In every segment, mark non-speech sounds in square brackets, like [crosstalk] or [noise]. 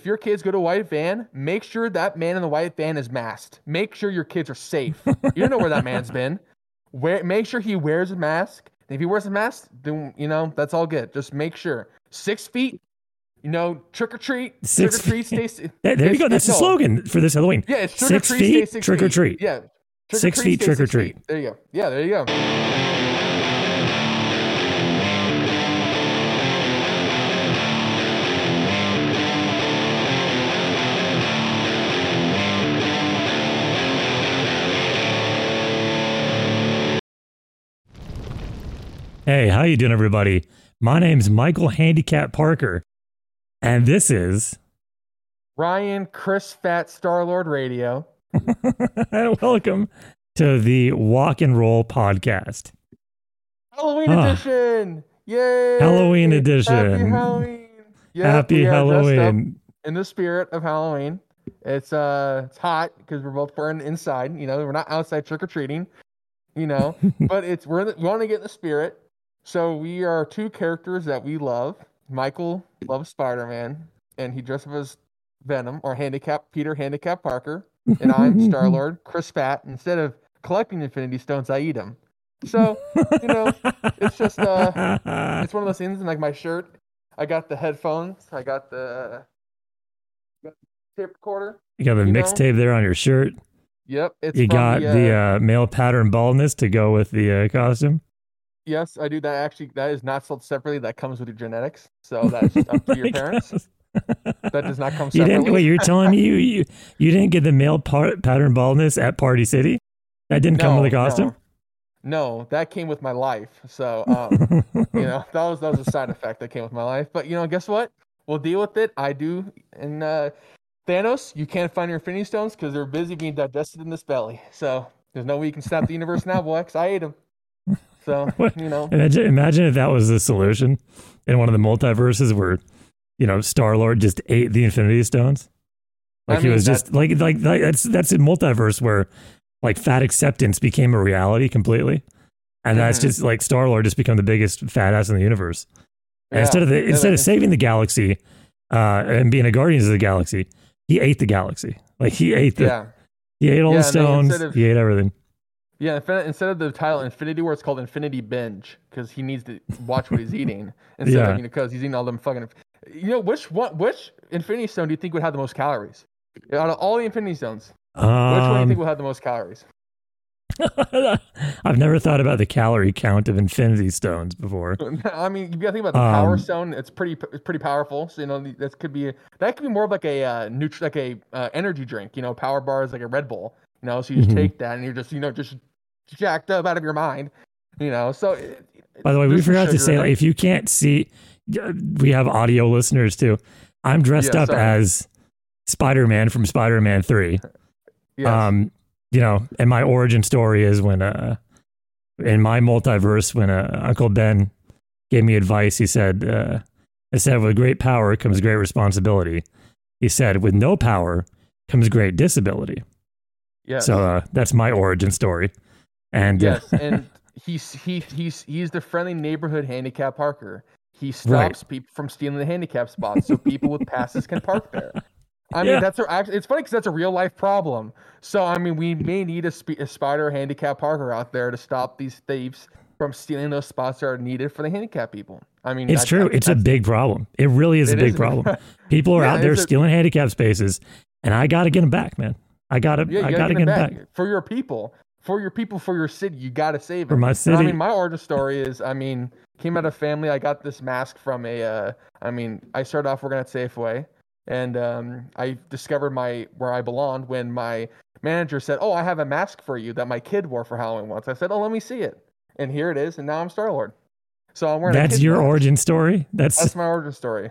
if your kids go to a white van, make sure that man in the white van is masked. Make sure your kids are safe. [laughs] you don't know where that man's been. Wear, make sure he wears a mask. If he wears a mask, then you know that's all good. Just make sure six feet. You know, trick or treat. Six trick or treat. Stay. s- [laughs] There, there you go. That's the slogan for this Halloween. Yeah, it's trick Six or treat. feet, stay six trick or treat. Yeah. Trick Six or treat, feet, trick or treat. feet. There you go. Yeah, there you go. Hey, how you doing, everybody? My name's Michael Handicap Parker, and this is Ryan, Chris, Fat Star Lord Radio. and [laughs] welcome to the Walk and Roll podcast. Halloween edition! Yay! Halloween edition. Happy. Halloween! Yep, Happy we are dressed up Halloween! in the spirit of Halloween. It's uh, it's hot because we're both wearing inside. You know, we're not outside trick or treating. You know, [laughs] but it's we're in the, we want to get in the spirit. So we are two characters that we love. Michael loves Spider Man, and he dresses up as Venom or Handicap Peter Handicap Parker, and I'm [laughs] Star Lord Chris Fat. Instead of collecting Infinity Stones, I eat them. So you know, it's just uh, it's one of those things. And like my shirt, I got the headphones, I got the, got the tape recorder. you got the mixtape there on your shirt. Yep, it's You got the, the uh, uh, male pattern baldness to go with the uh, costume. Yes, I do that. Actually, that is not sold separately. That comes with your genetics, so [laughs] that's just up to your parents. That does not come You separately. didn't. Wait, you're telling me [laughs] you you, you didn't get the male par- pattern baldness at Party City? That didn't come with a costume. No, no, that came with my life. So, [laughs] um, you know, that was that was a side effect that came with my life. But you know, guess what? We'll deal with it. I do. And uh, Thanos, you can't find your Infinity Stones because they're busy being digested in this belly. So there's no way you can stop the universe now, boy. 'cause I ate them. So [laughs] you know, Imagine, imagine if that was the solution in one of the multiverses where, you know, Star Lord just ate the Infinity Stones. Like I he was just like, like like that's that's a multiverse where like fat acceptance became a reality completely, and that's Mhm. just like Star Lord just become the biggest fat ass in the universe. Yeah. instead of the, Yeah, instead of saving the galaxy, uh, and being a Guardians of the Galaxy, he ate the galaxy. Like he ate the yeah, he ate all the stones. of- he ate everything. Yeah. Instead of the title Infinity War, it's called Infinity Binge because he needs to watch what he's [laughs] eating instead Yeah. of you know because he's eating all them fucking. You know which one? Which Infinity Stone do you think would have the most calories? Out of all the Infinity Stones, which one do you Um, think will have the most calories? [laughs] I've never thought about the calorie count of Infinity Stones before. [laughs] I mean, you gotta think about the Power Um, Stone. It's pretty, it's pretty powerful. So you know, that could be that could be more of like a uh, nutri- like a uh, energy drink. You know, Power Bar is like a Red Bull. You know, so you just Mhm. take that and you're just you know just jacked up out of your mind. You know, so. It, By the way, we forgot to say, like, if you can't see, we have audio listeners too. I'm dressed Yeah, up sorry. as Spider Man from Spider Man 3. Yes. Um, you know, and my origin story is when, uh, in my multiverse, when uh, Uncle Ben gave me advice, he said, uh, instead with great power comes great responsibility. He said, with no power comes great disability. Yeah. So uh, that's my origin story. And uh, yes, and [laughs] he's he he's he's the friendly neighborhood handicap parker. He Right. stops people from stealing the handicap spots so people with passes can park there. I mean, that's a, actually it's funny because that's a real life problem. So I mean, we may need a, a spider handicap parker out there to stop these thieves from stealing those spots that are needed for the handicap people. I mean, It's that- true. that- It's a big problem. It really is a big is [laughs] problem. People are Yeah, out there it's a- stealing handicap spaces, and I got to get them back, man. I got to. Yeah, I gotta get get them them back. back. for your people, for your people, for your city. You got to save it. For my And, I mean, my origin story is, I mean, came out of family. I got this mask from a. Uh, I mean, I started off working at Safeway, and um, I discovered my where I belonged when my manager said, "Oh, I have a mask for you that my kid wore for Halloween once." I said, "Oh, let me see it," and here it is, and now I'm Star Lord. So I'm wearing. That's your mask. origin story. That's, That's my origin story.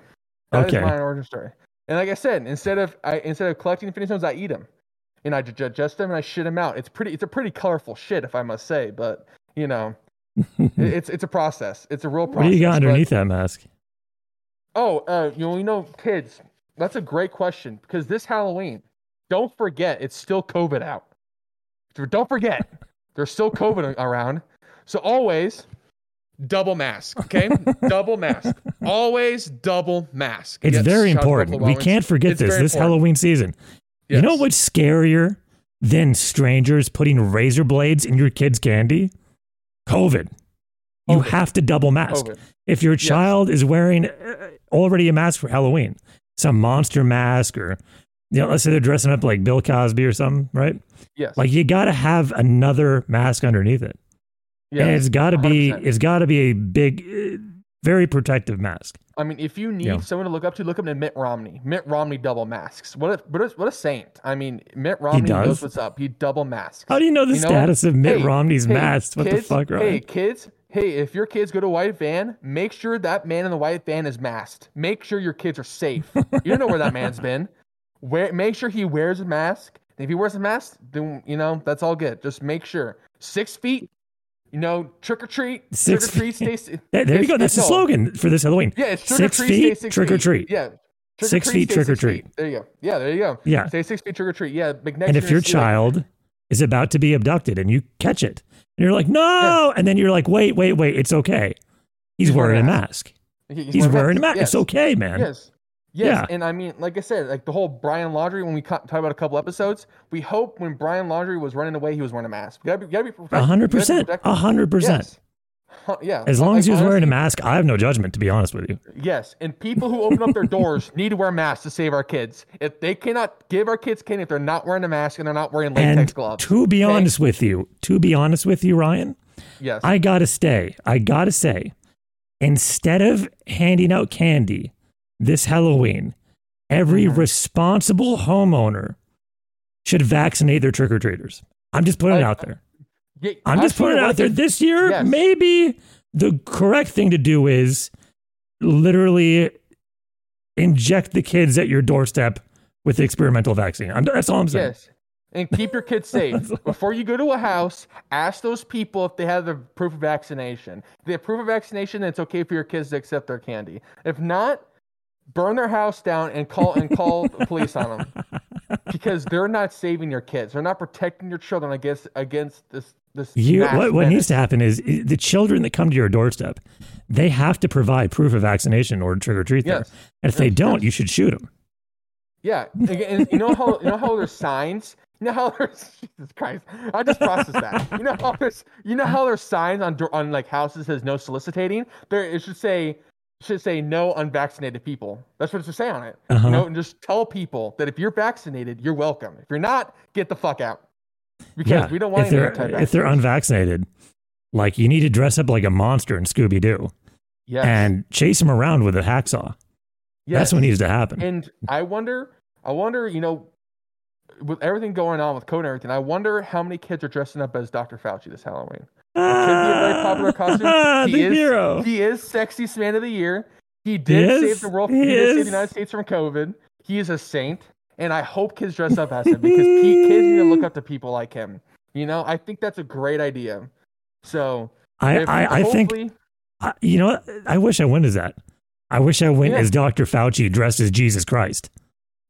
That is Okay. my origin story. And like I said, instead of I instead of collecting Infinity Stones, I eat them, and I digest them and I shit them out. It's pretty. It's a pretty colorful shit, if I must say. But you know, [laughs] it's it's a process. It's a real process. what do you got but- underneath that mask? Oh, uh, you know, you know, kids. That's a great question because this Halloween, don't forget it's still COVID out. Don't forget [laughs] there's still COVID around. So always double mask, okay? [laughs] double mask. always double mask. It's Yes, very shout out to important. We can't forget It's this this important. Halloween season. You know what's scarier than strangers putting razor blades in your kid's candy? COVID. You COVID. have to double mask. COVID. If your child is wearing uh, already a mask for Halloween, some monster mask or you know, let's say they're dressing up like Bill Cosby or something, right? Yes. Like you got to have another mask underneath it. yes. and it's got to be it's got to be a big uh, very protective mask. I mean, if you need Yeah. someone to look up to, look up to Mitt Romney. Mitt Romney double masks. What a what a, what a saint. I mean, Mitt Romney knows what's up. He double masks. How do you know the You know status of Mitt Hey, Romney's hey, mask? What kids, the fuck, right? Hey, kids. Hey, if your kids go to a white van, make sure that man in the white van is masked. Make sure your kids are safe. you don't know where that man's [laughs] been. Wear, make sure he wears a mask. If he wears a mask, then you know that's all good. Just make sure six feet. You know, trick or treat. Six trick or treat. feet. Stay. [laughs] There, there you go. That's the no. slogan for this Halloween. Yeah, it's trick six or treat, feet, six trick or treat. Yeah. Trick Six treat, feet, trick or treat. feet. There you go. Yeah, there you go. Yeah. Stay six feet, trick or treat. Yeah. And if your see, like- child is about to be abducted and you catch it, and you're like, no, and then you're like, wait, wait, wait, it's okay. He's, He's wearing, wearing a a mask. He- He's, wearing a mask. Yes. It's okay, man. Yes. Yes. Yeah. And I mean, like I said, like the whole Brian Laundrie, when we talked about a couple episodes, we hope when Brian Laundrie was running away, he was wearing a mask. You gotta be, gotta be A hundred You gotta be percent. A hundred percent. Yeah. As long Like, as he was wearing a mask, I have no judgment, to be honest with you. Yes. And people who open up their doors [laughs] need to wear masks to save our kids. If they cannot give our kids candy if they're not wearing a mask and they're not wearing latex And gloves. to be Okay? honest with you, to be honest with you, Ryan, yes. I gotta stay. I gotta say, instead of handing out candy this Halloween, every Mhm. responsible homeowner should vaccinate their trick or treaters. I'm just putting it out there. Yeah, I'm just putting it out there. This year, Yes. maybe the correct thing to do is literally inject the kids at your doorstep with the experimental vaccine. I'm, that's all I'm saying. Yes. And keep your kids [laughs] safe. Before you go to a house, ask those people if they have the proof of vaccination. If they have proof of vaccination, then it's okay for your kids to accept their candy. If not, burn their house down and call and call the police on them. [laughs] Because they're not saving your kids. They're not protecting your children against against this this You, what, what needs to happen is the children that come to your doorstep, they have to provide proof of vaccination in order to trick or treat. Yes. And if they don't, yes. you should shoot them. Yeah, and- you know how you know how there's signs. You know how there's [laughs] Jesus Christ. I just processed that. You know how there's you know how there's signs on door- on like houses says no soliciting. There it should say should say no unvaccinated people. That's what it should say on it. Uh-huh. You know, and just tell people that if you're vaccinated, you're welcome. If you're not, get the fuck out. Because Yeah. we don't want if any they're if they're unvaccinated, like you need to dress up like a monster in Scooby Doo yes. and chase them around with a hacksaw. yes. That's what needs to happen. And I wonder, I wonder, you know, with everything going on with COVID and everything, I wonder how many kids are dressing up as Dr. Fauci this Halloween. Could be a very ah. popular costume. [laughs] He the is, hero. He is sexiest man of the year. He did is? save the world. He, He did save the United States from COVID. He is a saint, and I hope kids dress up as him because [laughs] kids need to look up to people like him. You know, I think that's a great idea. So I, I, I think, I, you know? I wish I went as that. I wish I went Yeah. as Dr. Fauci dressed as Jesus Christ.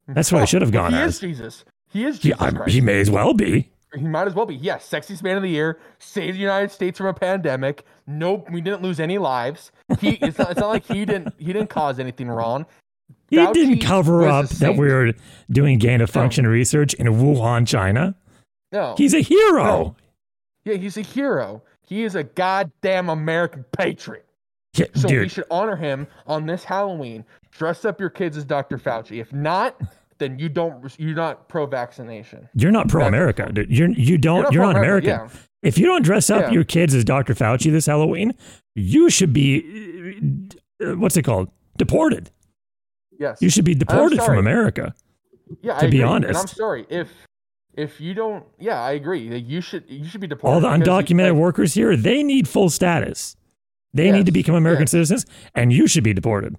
That's what I oh, should have gone he as. is Jesus. He is He, Jesus Christ. he may as well be. He might as well be. Yes, sexiest man of the year. Saved the United States from a pandemic. Nope, we didn't lose any lives. He. It's not. It's not like he didn't. He didn't cause anything wrong. He Fauci didn't cover up that we were doing gain of function research in Wuhan, China. No. He's a hero. No. yeah, he's a hero. He is a goddamn American patriot. Yeah, So we should honor him on this Halloween. Dress up your kids as Dr. Fauci. If not, then you don't. You're not pro-vaccination. you're not pro America. You're you don't you're, not pro-America, American. If you don't dress up Yeah. your kids as Dr. Fauci this Halloween, you should be uh, what's it called? Deported. Yes. You should be deported from. America. Yeah, to I be agree. And I'm sorry if if you don't. Yeah, I agree. You should you should be deported. All the you- undocumented like, workers here, they need full status. They need to become American yes. citizens, and you should be deported.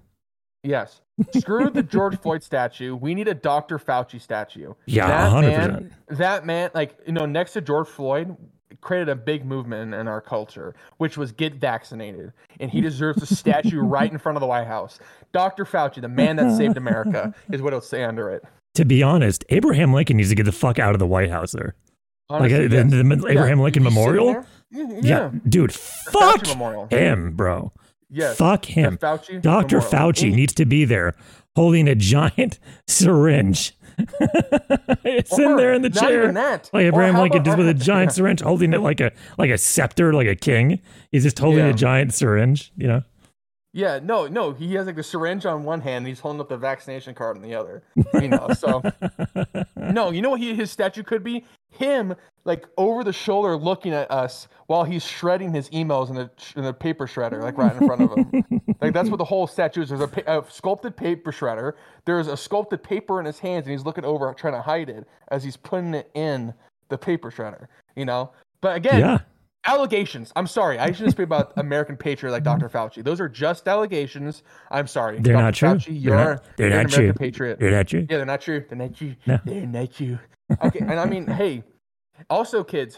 Yes. Screw the George [laughs] Floyd statue. We need a Dr. Fauci statue. Yeah, that 100%. man, that man, like you know, next to George Floyd, created a big movement in, in our culture, which was get vaccinated, and he deserves a statue right in front of the White House. Dr. Fauci, the man that saved America, [laughs] is what it'll say under it. To be honest, Abraham Lincoln needs to get the fuck out of the White House there. Honestly, like uh, the, yes. the Abraham Yeah, Lincoln Memorial. Yeah, Yeah, dude, fuck Memorial. him, bro. Yes. Fuck him. Fauci. Dr. Fauci needs to be there holding a giant [laughs] syringe. [laughs] it's in there in the not chair. even that. Like Abraham Lincoln just with a [laughs] giant yeah. syringe, holding it like a like a scepter, like a king. He's just holding Yeah. a giant syringe, you know. Yeah, no, no. He has like the syringe on one hand, and he's holding up the vaccination card on the other. You know, so [laughs] no, you know what he, his statue could be? Him like over the shoulder looking at us while he's shredding his emails in the in a paper shredder, like right in front of him. like that's what the whole statue is. There's a, a sculpted paper shredder. There's a sculpted paper in his hands, and he's looking over, trying to hide it as he's putting it in the paper shredder. You know, but again, Yeah. Allegations. I'm sorry. I shouldn't speak about American patriot like Dr. Fauci. Those are just allegations. I'm sorry. They're Dr. not true. Fauci, They're you're, not- they're you're an not true. Patriot. You're not true. Yeah, they're not true. They're not true. No. They're not true. Okay, and I mean, hey, also kids,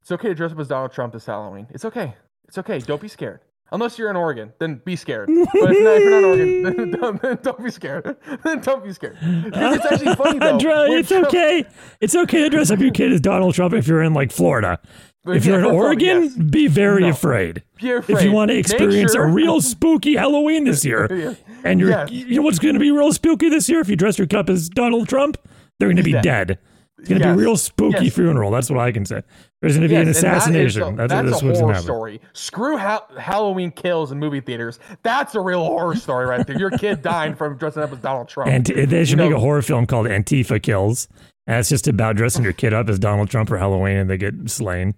it's okay to dress up as Donald Trump this Halloween. It's okay. It's okay. Don't be scared. Unless you're in Oregon, then be scared. But if, not, if you're not in Oregon, [laughs] then don't, then don't be scared. [laughs] Then don't be scared. It's actually [laughs] funny though. It's okay. It's okay to dress up your kid as Donald Trump if you're in like Florida. If you're in [laughs] oh, Oregon, yes. be very No. afraid. If you want to experience sure- a real spooky Halloween this year, [laughs] and you're, Yes. you know what's going to be real spooky this year? If you dress your cup as Donald Trump, they're going to be dead. dead. It's going to Yes. be a real spooky Yes. funeral. That's what I can say. There's going to be an Yes, and that is assassination. a- that's, that's a horror story. Screw ha- Halloween kills in movie theaters. That's a real horror story right there. Your kid dying from dressing up as Donald Trump. And they should You make know- a horror film called Antifa Kills. And it's just about dressing your kid up as Donald Trump for Halloween and they get slain.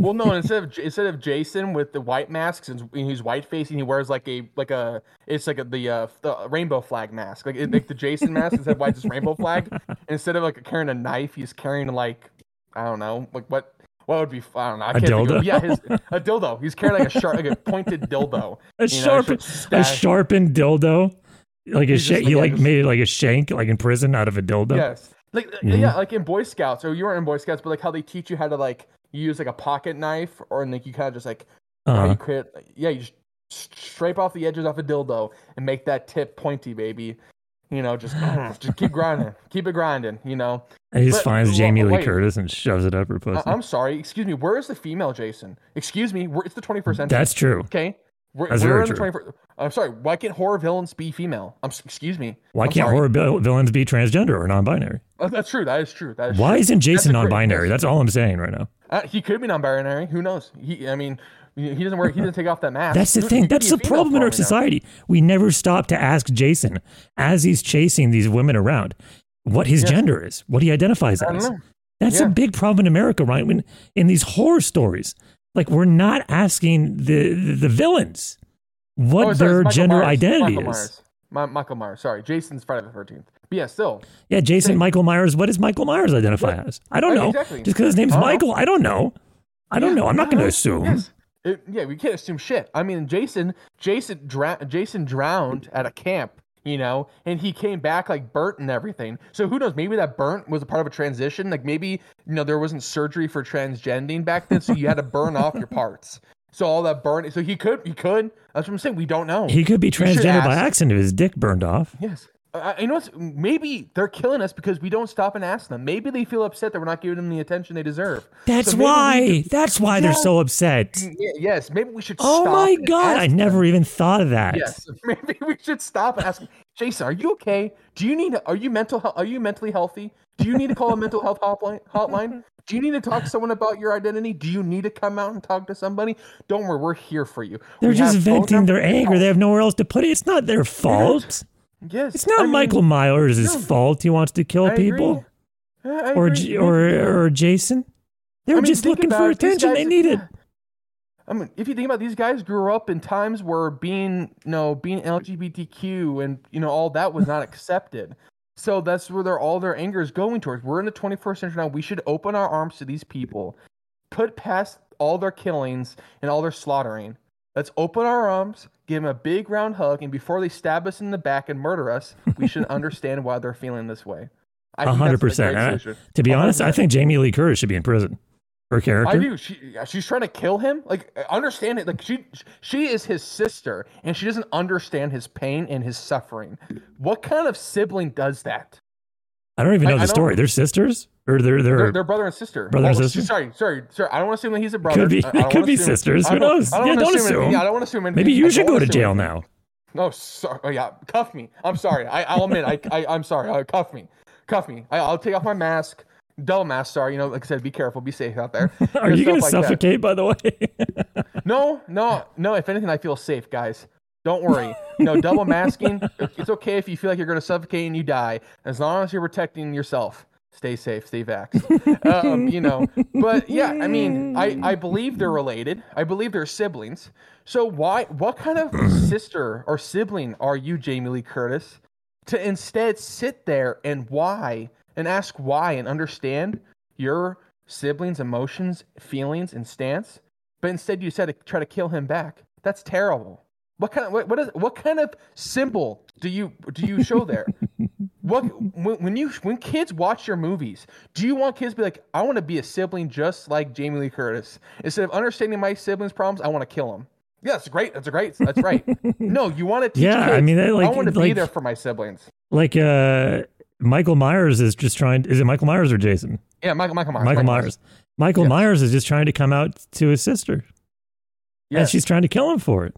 Well, no, instead of instead of Jason with the white masks and he's white facing, he wears like a like a it's like a, the uh the rainbow flag mask, like, it- like the Jason mask instead of white, it's rainbow flag. [laughs] Instead of like carrying a knife, he's carrying like I don't know, like what. What would be? I don't know. I A can't think of- yeah, his, [laughs] a dildo. He's carrying like a sharp, like a pointed dildo. A, know, sharp, it's a sharpened dildo. Like a sh- just he like- yeah, just- made like a shank, like in prison, out of a dildo. Yes. Like uh, Mhm. yeah, like in Boy Scouts, or you weren't in Boy Scouts, but like how they teach you how to like you use like a pocket knife, or like you kind of just like Uh-huh. you create, yeah, you just scrape off the edges off a dildo and make that tip pointy, baby. You know, just [sighs] [sighs] just keep grinding, keep it grinding. You know, And he just But- finds well, Jamie Lee wait. Curtis and shoves it up her pussy. I- I'm sorry, excuse me. Where is the female Jason? Excuse me, we're, it's the 21st century. That's true. okay. We're, That's we're very in the true. 21st. I'm sorry. Why can't horror villains be female? I'm excuse me. Why I'm can't sorry. horror vil- villains be transgender or non-binary? Oh, that's true. That is true. That is Why true. isn't Jason a great- non-binary? yes. That's all I'm saying right now. Uh, he could be non-binary. Who knows? He, I mean, he doesn't wear. He doesn't take off that mask. That's the He- thing. he That's the problem in our all we know. society. We never stop to ask Jason as he's chasing these women around what his gender is, what he identifies as. know. That's a big problem in America, right? When in these horror stories, like we're not asking the the, the villains what Oh, sorry, their gender Myers. identity Michael is. Myers. My, Michael Myers. Sorry, Jason's Friday the Thirteenth. But yeah, still. Yeah, Jason. Michael Myers. What does Michael Myers identify What? as? I don't know. exactly. Just because his name's don't. Michael, I don't know. I don't Yeah, know. I'm not going to uh-huh. assume. Yes. It- yeah, we can't assume shit. I mean, Jason, Jason, dra- Jason drowned at a camp, you know, and he came back like burnt and everything. So who knows? Maybe that burnt was a part of a transition. Like maybe you know there wasn't surgery for transgending back then, so you had to burn off your parts. So all that burn. So he could. He could. That's what I'm saying. We don't know. He could be transgender by accident if his dick burned off. Yes. Uh, you know what's maybe they're killing us because we don't stop and ask them. Maybe they feel upset that we're not giving them the attention they deserve. That's So we why. That's why they're so upset. Yeah, yes, maybe we should. Stop. Oh my god, I them. never even thought of that. Yes, [laughs] maybe we should stop and ask. Jason, are you okay? Do you need? Are you mental? Are you mentally healthy? Do you need to call a mental health hotline? Hotline? Do you need to talk to someone about your identity? Do you need to come out and talk to somebody? Don't worry, we're here for you. They're We just venting their anger. They have nowhere else to put it. It's not their fault. Yes, It's not I mean, Michael Myers' no. fault. He wants to kill I people. Yeah, Or. J- or or Jason. They were I mean, just looking for it, attention. They needed. yeah. I mean, if you think about it, these guys grew up in times where being, you know, being LGBTQ and you know all that was not [laughs] accepted. So that's where their all their anger is going towards. We're in the 21st century now. We should open our arms to these people, put past all their killings and all their slaughtering. Let's open our arms, give them a big round hug, and before they stab us in the back and murder us, we should [laughs] understand why they're feeling this way. A hundred percent. Uh, solution. To be A hundred honest, I think Jamie Lee Curtis should be in prison. Her character. I do. She she's trying to kill him. Like understand it. Like she she is his sister, and she doesn't understand his pain and his suffering. What kind of sibling does that? I don't even know I the story. They're sisters, or they're they're, They're, they're brother and sister. Brother and Oh, sister? Sorry, sorry, sorry. I don't want to assume that he's a brother. could be I- I could be assume- sisters. Who knows? Don't Yeah, don't assume assume. Yeah, I don't want to assume anything. Maybe you should go wanna jail anything. now. No, sorry. Oh, yeah, cuff me. I'm sorry. I, I'll admit. I, I, I'm sorry. Uh, cuff me. Cuff me. I, I'll take off my mask. Double mask. Sorry. You know, like I said, be careful. Be safe out there. [laughs] Are you gonna like that. suffocate? By the way, [laughs] No, no, no. If anything, I feel safe, guys. Don't worry. No double masking. [laughs] It's okay if you feel like you're going to suffocate and you die, as long as you're protecting yourself. Stay safe. Stay vaxxed. um, you know, but yeah, I mean, I I believe they're related. I believe they're siblings. So why? What kind of [clears throat] sister or sibling are you, Jamie Lee Curtis, to instead sit there and why and ask why and understand your siblings' emotions, feelings, and stance? but instead you said to try to kill him back. That's terrible. What kind of what, what is what kind of symbol do you do you show there? [laughs] what when, when you when kids watch your movies, do you want kids to be like, I want to be a sibling just like Jamie Lee Curtis? Instead of understanding my siblings' problems, I want to kill them. Yeah, that's great. That's great. That's right. [laughs] no, you want to teach Yeah, I mean, they, like- I want to be there for my siblings. like uh, Michael Myers is just trying. Is it Michael Myers or Jason? Yeah, Michael Michael Myers. Michael Myers. Michael Yes. Myers is just trying to come out to his sister, and she's trying to kill him for it.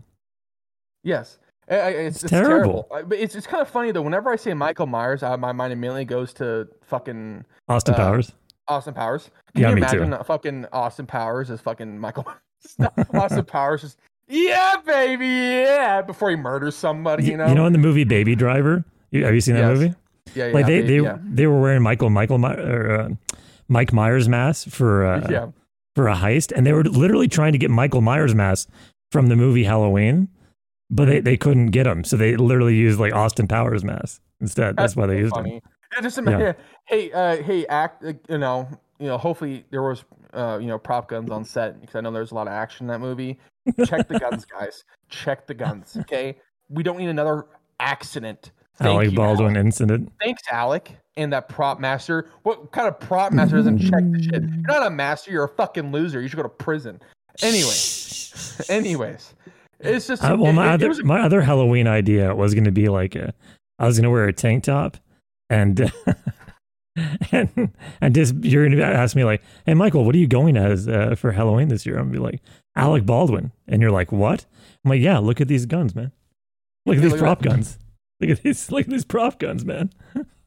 Yes. I- I- it's, It's terrible. terrible. But it's, it's kind of funny though. Whenever I say Michael Myers, uh, my mind immediately goes to fucking Austin Uh, Powers. Austin Powers. Can Yeah, you me too. imagine uh, fucking Austin Powers as fucking Michael Myers? [laughs] Austin Powers just yeah, baby, yeah. Before he murders somebody, you know. You know, in the movie Baby Driver, you, have you seen that Yes. movie? yeah, yeah, like they baby, they yeah. they were wearing Michael Michael My, or, uh, Mike Myers mask for uh, yeah. for a heist, and they were literally trying to get Michael Myers mask from the movie Halloween, but they, they couldn't get him, so they literally used like Austin Powers mask instead. That's, why they used him. funny. Yeah, just imagine, hey, uh, hey, act, you know, you know. Hopefully there was, uh, you know, prop guns on set because I know there's a lot of action in that movie. Check the guns, [laughs] guys. Check the guns. Okay, we don't need another accident. Thank Alec you, Baldwin Alec. incident. Thanks, Alec, and that prop master. What kind of prop master doesn't check the shit? You're not a master. You're a fucking loser. You should go to prison. Anyway, anyways, [laughs] it's just. Uh, well, it- my it- other was- my other Halloween idea was going to be like a, I was going to wear a tank top, and [laughs] and and just you're going to ask me like, hey Michael, what are you going as uh, for Halloween this year? I'm gonna be like Alec Baldwin, and you're like, what? I'm like, yeah, look at these guns, man. Look at Yeah, these look prop that. guns. Look at these. Look at these prop guns, man.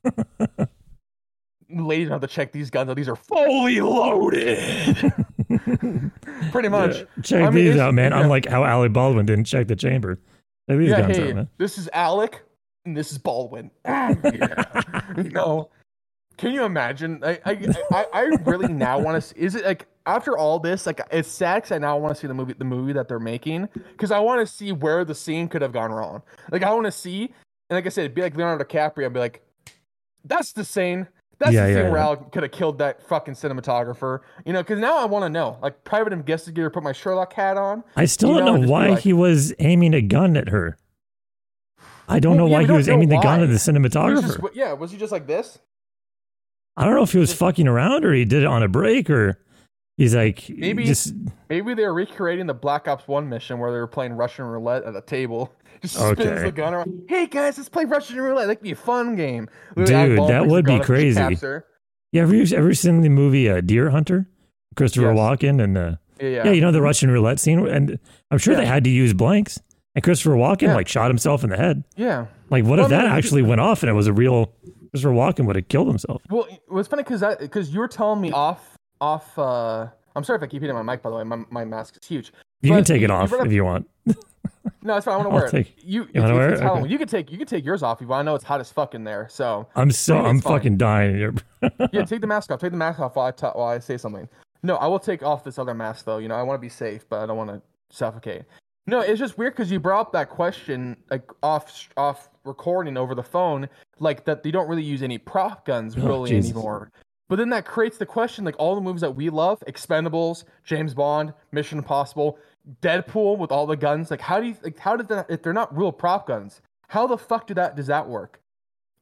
[laughs] ladies have to check these guns out. These are fully loaded. [laughs] [laughs] Pretty much. Yeah, check I these it's- out, man. yeah. Unlike how Alec Baldwin didn't check the chamber. Check these yeah, guns hey, out, man. this is Alec, and this is Baldwin. [laughs] Ah, yeah. [laughs] you know, can you imagine? I, I, I, I really now want to. Is it like after all this? Like, it's sad because I now want to see the movie, the movie that they're making, because I want to see where the scene could have gone wrong. Like, I want to see, and like I said, it'd be like Leonardo DiCaprio. I'd be like, that's the scene. That's Yeah, the yeah, where yeah. Alec could have killed that fucking cinematographer. You know, because now I want to know. Like, private investigator, put my Sherlock hat on. I still You don't know, know why like- he was aiming a gun at her. I don't Well, know why he was aiming the gun at the He was cinematographer. just, yeah, was he just like this? I don't know if he was fucking around or he did it on a break or he's like Maybe- just Maybe they're recreating the Black Ops One mission where they were playing Russian roulette at a table. [laughs] Just spins the gun around. Hey guys, let's play Russian roulette. That'd be a fun game. Dude, that would be gun up and crazy. yeah. Have you ever seen the movie uh, Deer Hunter? Christopher Yes. Walken and uh, Yeah, yeah. yeah. you know the Russian roulette scene, and I'm sure they had to use blanks. And Christopher Walken Yeah. like shot himself in the head. yeah. Like, what Well, if I that mean, you- actually went off and it was a real Christopher Walken would have killed himself? Well, it was funny because because you were telling me off off. uh I'm sorry if I keep hitting my mic. By the way, my, my mask is huge. You can take it off if you want. No, it's fine. I want to [laughs] wear it. You, You it's, wanna wear it? Okay. You can take you can take yours off if I know it's hot as fuck in there. So I'm so I'm fine. fucking dying here. [laughs] yeah, [laughs] take the mask off. Take the mask off while I ta- while I say something. No, I will take off this other mask though. You know, I want to be safe, but I don't want to suffocate. No, it's just weird because you brought up that question like off off recording over the phone, like that they don't really use any prop guns Oh, really Jesus. anymore. But then that creates the question, like all the movies that we love, Expendables, James Bond, Mission Impossible, Deadpool with all the guns. Like, how do you like how did that if they're not real prop guns? How the fuck do that does that work?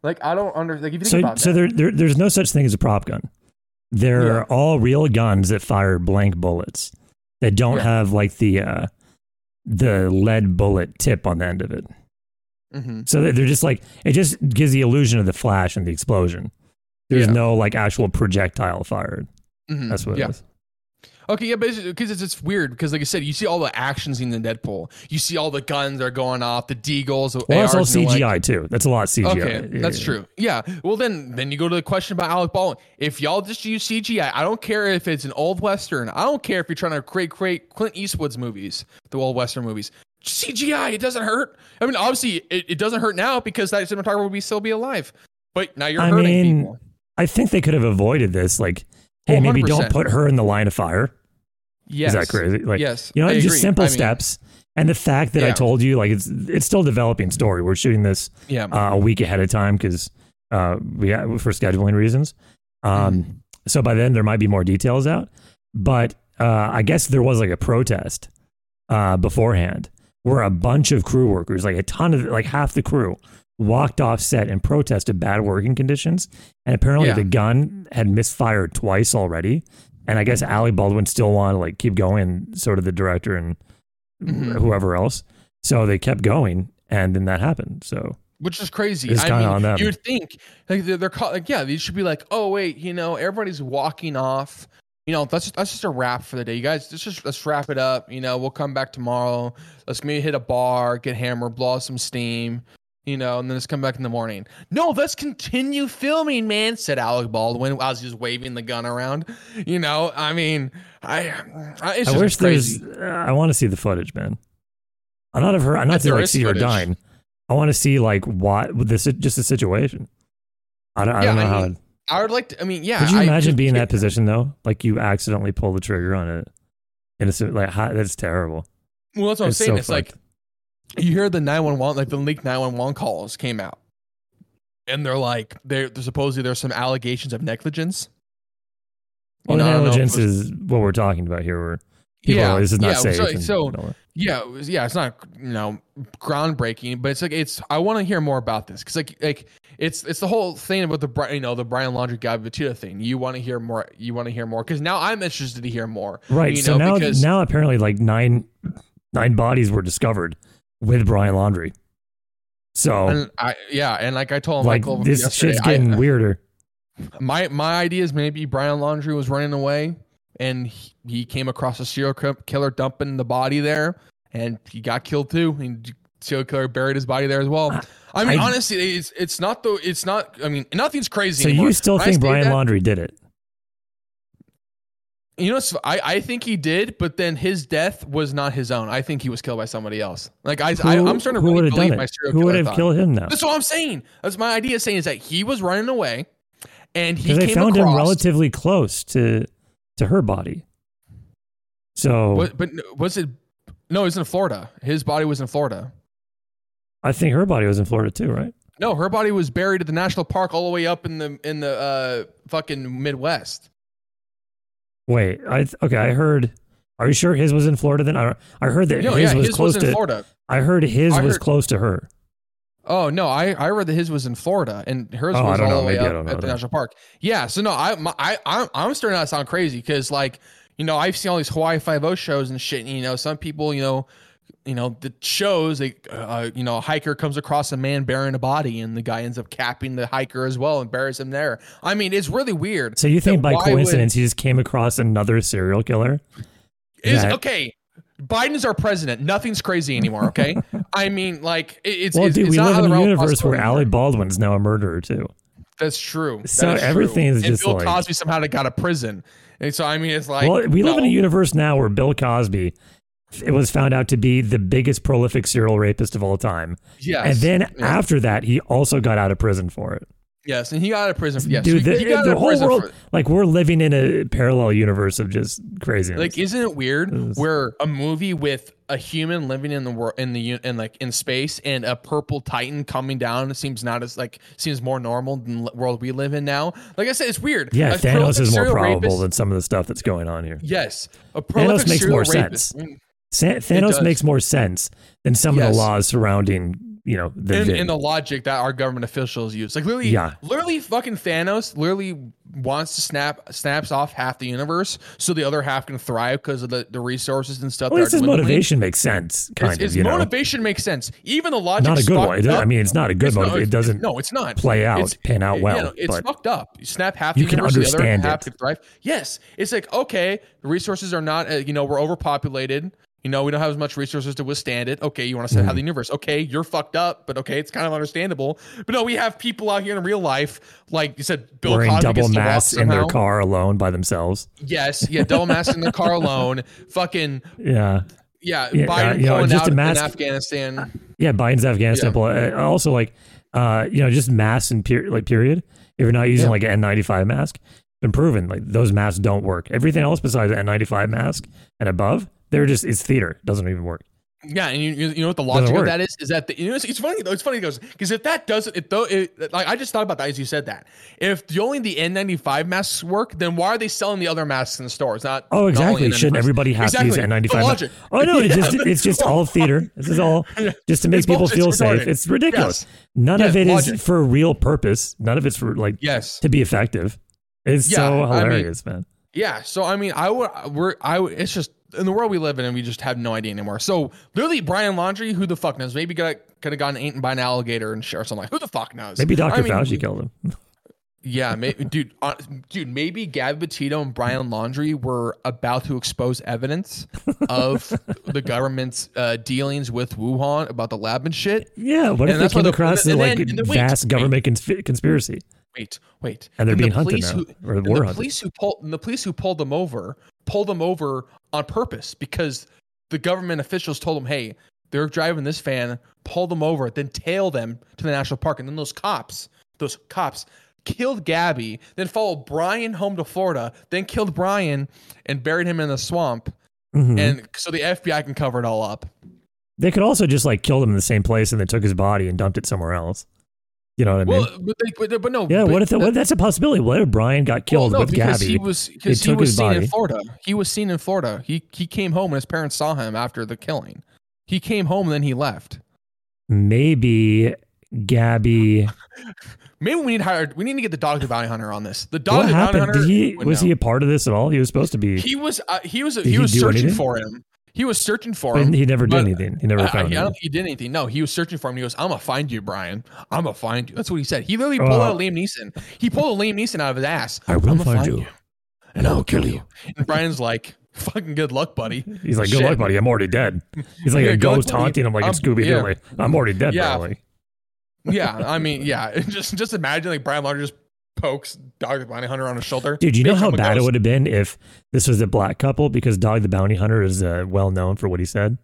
Like, I don't understand. Like, if you think so about so that, there, there there's no such thing as a prop gun. They're Yeah. all real guns that fire blank bullets. That don't Yeah. have like the uh the lead bullet tip on the end of it. hmm So they're just like it just gives the illusion of the flash and the explosion. There's Yeah. no like actual projectile fired. Mhm. That's what yeah. it is. Okay, yeah, because it's, it's weird because, like I said, you see all the actions in the Deadpool. You see all the guns are going off, the deagles, the Well, it's all ARs, and they're CGI like- too. That's a lot of CGI. Okay, Yeah, that's yeah. true. Yeah. Well, then, then you go to the question about Alec Baldwin. If y'all just use CGI, I don't care if it's an old western. I don't care if you're trying to create create Clint Eastwood's movies, the old western movies. CGI, it doesn't hurt. I mean, obviously, it, it doesn't hurt now because that cinematographer would be still be alive. But now you're I hurting mean, people. I think they could have avoided this. Like, hey, Oh, maybe don't put her in the line of fire. Yes. Is that crazy? Like, yes. you know, I just agree. simple I mean, steps. And the fact that I told you, like, it's it's still a developing story. We're shooting this Yeah. uh, a week ahead of time because uh, we ha- for scheduling reasons. Um, Mm-hmm. So by then there might be more details out. But uh, I guess there was like a protest uh, beforehand where a bunch of crew workers, like a ton of, like half the crew, walked off set and protested bad working conditions. And apparently Yeah. the gun had misfired twice already. And I guess Alec Baldwin still wanted to like keep going, sort of the director and Mhm. whoever else. So they kept going, and then that happened. So which is crazy. It's I kinda mean, on them. you would think like they're, they're call, like yeah, they should be like, oh wait, you know, everybody's walking off. You know, that's that's just a wrap for the day, you guys. Let's just let's wrap it up. You know, we'll come back tomorrow. Let's maybe hit a bar, get hammered, blow some steam. You know, and then let's come back in the morning. No, let's continue filming, man," said Alec Baldwin as he was waving the gun around. You know, I mean, I, I it's I just wish crazy. there's. I want to see the footage, man. I'm not of her. I'm not to like see her dying. I want to see like what this is just the situation. I don't. I Yeah, don't know I how. mean, I would like to. I mean, yeah. could you imagine just being in that position though? Like you accidentally pull the trigger on it. and it's Like how, that's terrible. Well, that's what I'm saying. so it's like fucked. You hear the 911 like the leaked 911 calls came out and they're like they're, they're supposedly there's some allegations of negligence Well, You know, I don't know if negligence was- is what we're talking about here. Where people Yeah, are, this is not yeah, safe. so- and so- yeah it was, yeah it's not you know groundbreaking but it's like it's i want to hear more about this because like like it's it's the whole thing about the you know the brian laundrie guy Petito thing you want to hear more you want to hear more because now i'm interested to hear more right. you so know, now, now apparently like nine nine bodies were discovered with Brian Laundrie. So and I, yeah, and like I told like Michael this shit's I- getting [laughs] weirder. my my idea is maybe Brian Laundrie was running away and he, he came across a serial killer dumping the body there and he got killed too and serial killer buried his body there as well. I mean, I- honestly, it's it's not the it's not. I mean, nothing's crazy. So anymore. you still When think Brian that- Laundrie did it? You know, I I think he did, but then his death was not his own. I think he was killed by somebody else. Like I, I Who- I'm starting to really believe my serial Who would have thought. killed him now? That's what I'm saying. That's my idea. Saying is that he was running away, and he they found across. him relatively close to to her body. So What, but was it? No, it was in Florida. His body was in Florida. I think her body was in Florida too, right? No, her body was buried at the national park all the way up in the in the uh, fucking Midwest. Wait, I th- okay. I heard. Are you sure his was in Florida? Then I I heard that No, his yeah, was his close was in to. Florida. I heard his I was heard- close to her. Oh no, I I read that his was in Florida and hers Oh, was all know. the way Maybe I up at the national park. Yeah, so no, I my, I I'm, I'm starting to sound crazy because like you know I've seen all these Hawaii Five O shows and shit. And, you know, some people you know. You know the shows. They, uh, you know, a hiker comes across a man bearing a body, and the guy ends up capping the hiker as well and buries him there. I mean, it's really weird. So you think by why would- coincidence he just came across another serial killer? Is that- okay. Biden's our president. Nothing's crazy anymore. Okay. [laughs] I mean, like it's. Well, it's, dude, it's we not live in a universe where Alec anymore. Baldwin's now a murderer too. That's true. That So is true. everything is and just Bill like- Cosby somehow got a prison, and so I mean, it's like. well, we live in a universe now where Bill Cosby it was found out to be the biggest prolific serial rapist of all time. Yes. and then yeah. after that, he also got out of prison for it. yes, and he got out of prison. For, yes, Dude, he, the, he got out the whole world, like we're living in a parallel universe of just craziness. like, isn't it weird Is- where a movie with a human living in the world in the in like in space and a purple titan coming down seems not as like seems more normal than the world we live in now? Like I said, it's weird. yeah, A Thanos is more probable rapist- than some of the stuff that's going on here. Yes, a prolific makes more rapist. sense. Sa- Thanos makes more sense than some of the laws surrounding, you know, the in, vid. in the logic that our government officials use. Like literally, Yeah. literally fucking Thanos literally wants to snap snaps off half the universe so the other half can thrive because of the, the resources and stuff. Well, his motivation makes sense, kind of. his you know, motivation makes sense. Even the logic. Is not a good one. It- I mean, it's not a good motive. It doesn't No, it's not. play out, It's- pan out well. Yeah, no, it's fucked up. You snap half You the can universe, the other understand half it. can thrive. Yes, it's like okay, the resources are not. Uh, you know, we're overpopulated. You know, we don't have as much resources to withstand it. Okay, you want to say Mm-hmm. how the universe? Okay, you're fucked up, but okay, it's kind of understandable. But no, we have people out here in real life, like you said, Bill wearing Cosby double gets to walk masks in their car alone by themselves. Yes, yeah, double mask in the car [laughs] alone. Fucking Yeah. yeah, Yeah, Biden uh, you know, just out a in mask- Afghanistan. Yeah, Biden's Afghanistan. Yeah. uh, Also, like, uh, you know, just masks and per- like period. If you're not using Yeah. like an N95 mask, been proven like those masks don't work. Everything else besides an N95 mask and above, they're just it's theater. It doesn't even work. Yeah, and you, you know what the logic of that is? Is that the, you know it's, it's funny though. It's funny goes because if that doesn't, it though, it, like I just thought about that as you said that. If the only the N95 masks work, then why are they selling the other masks in the stores? Not Oh, not exactly. only Shouldn't everybody have to use Exactly. an The N95? mask? logic. Oh no, it's just [laughs] it's just all theater. This is all [laughs] just to make It's people bullshit. feel It's safe. It's ridiculous. Yes. None Yes, of it is logic. for a real purpose. None of it's for like Yes. to be effective. It's Yeah, so I mean- hilarious, man. Yeah. So I mean, I would. We're. I. would- It's just in the world we live in, and we just have no idea anymore. So literally, Brian Laundrie, who the fuck knows? Maybe got could have gotten eaten by an alligator and shit or something. Like, who the fuck knows? Maybe Dr. I mean, Fauci killed him. [laughs] Yeah, maybe, dude, uh, dude, maybe Gabby Petito and Brian Laundrie were about to expose evidence of the government's uh, dealings with Wuhan about the lab and shit. Yeah, what if they came the- across and the like and then vast wait. government consp- conspiracy? Wait, wait, And they're the being hunted now, who- or were the hunted. police who pulled and the police who pulled them over pulled them over on purpose because the government officials told them, "Hey, they're driving this van, pull them over, then tail them to the national park." And then those cops, those cops killed Gabby, then followed Brian home to Florida, then killed Brian and buried him in the swamp. Mhm. And so the FBI can cover it all up. they could also just like kill him in the same place and then took his body and dumped it somewhere else. You know what I mean? Well, but, they, but, but no. yeah. but What if that- what, that's a possibility? What if Brian got Well, killed no, with because Gabby? he was because he was seen in. Florida. He was seen in Florida. He he came home and his parents saw him after the killing. He came home and then he left. Maybe Gabby. [laughs] Maybe we need to hire. We need to get the dog the bounty hunter on this. The dog what the bounty hunter. Did he was know. he a part of this at all? He was supposed to be. He was. Uh, he was. Did he was searching anything? for him. He was searching for him. he never did anything. He never I, I, I found don't him. think he did anything. No, he was searching for him. He goes, "I'm gonna find you, Brian. I'm gonna find you." That's what he said. He literally pulled Well- out oh. Liam Neeson. He pulled a Liam Neeson out of his ass. I will "I'm find you, and I'll kill you. [laughs] And Brian's like, "Fucking good luck, buddy." He's like, "Good Shit. luck, buddy. I'm already dead." He's like Yeah, a good luck, ghost buddy. haunting him like in I'm- Scooby Doo. yeah. Like, I'm already dead, Yeah. probably. yeah, I mean, yeah. [laughs] Just just imagine like Brian Laundrie just pokes Dog the Bounty Hunter on his shoulder. Dude, you know how bad it would have been if this was a black couple because Dog the Bounty Hunter is uh, well known for what he said.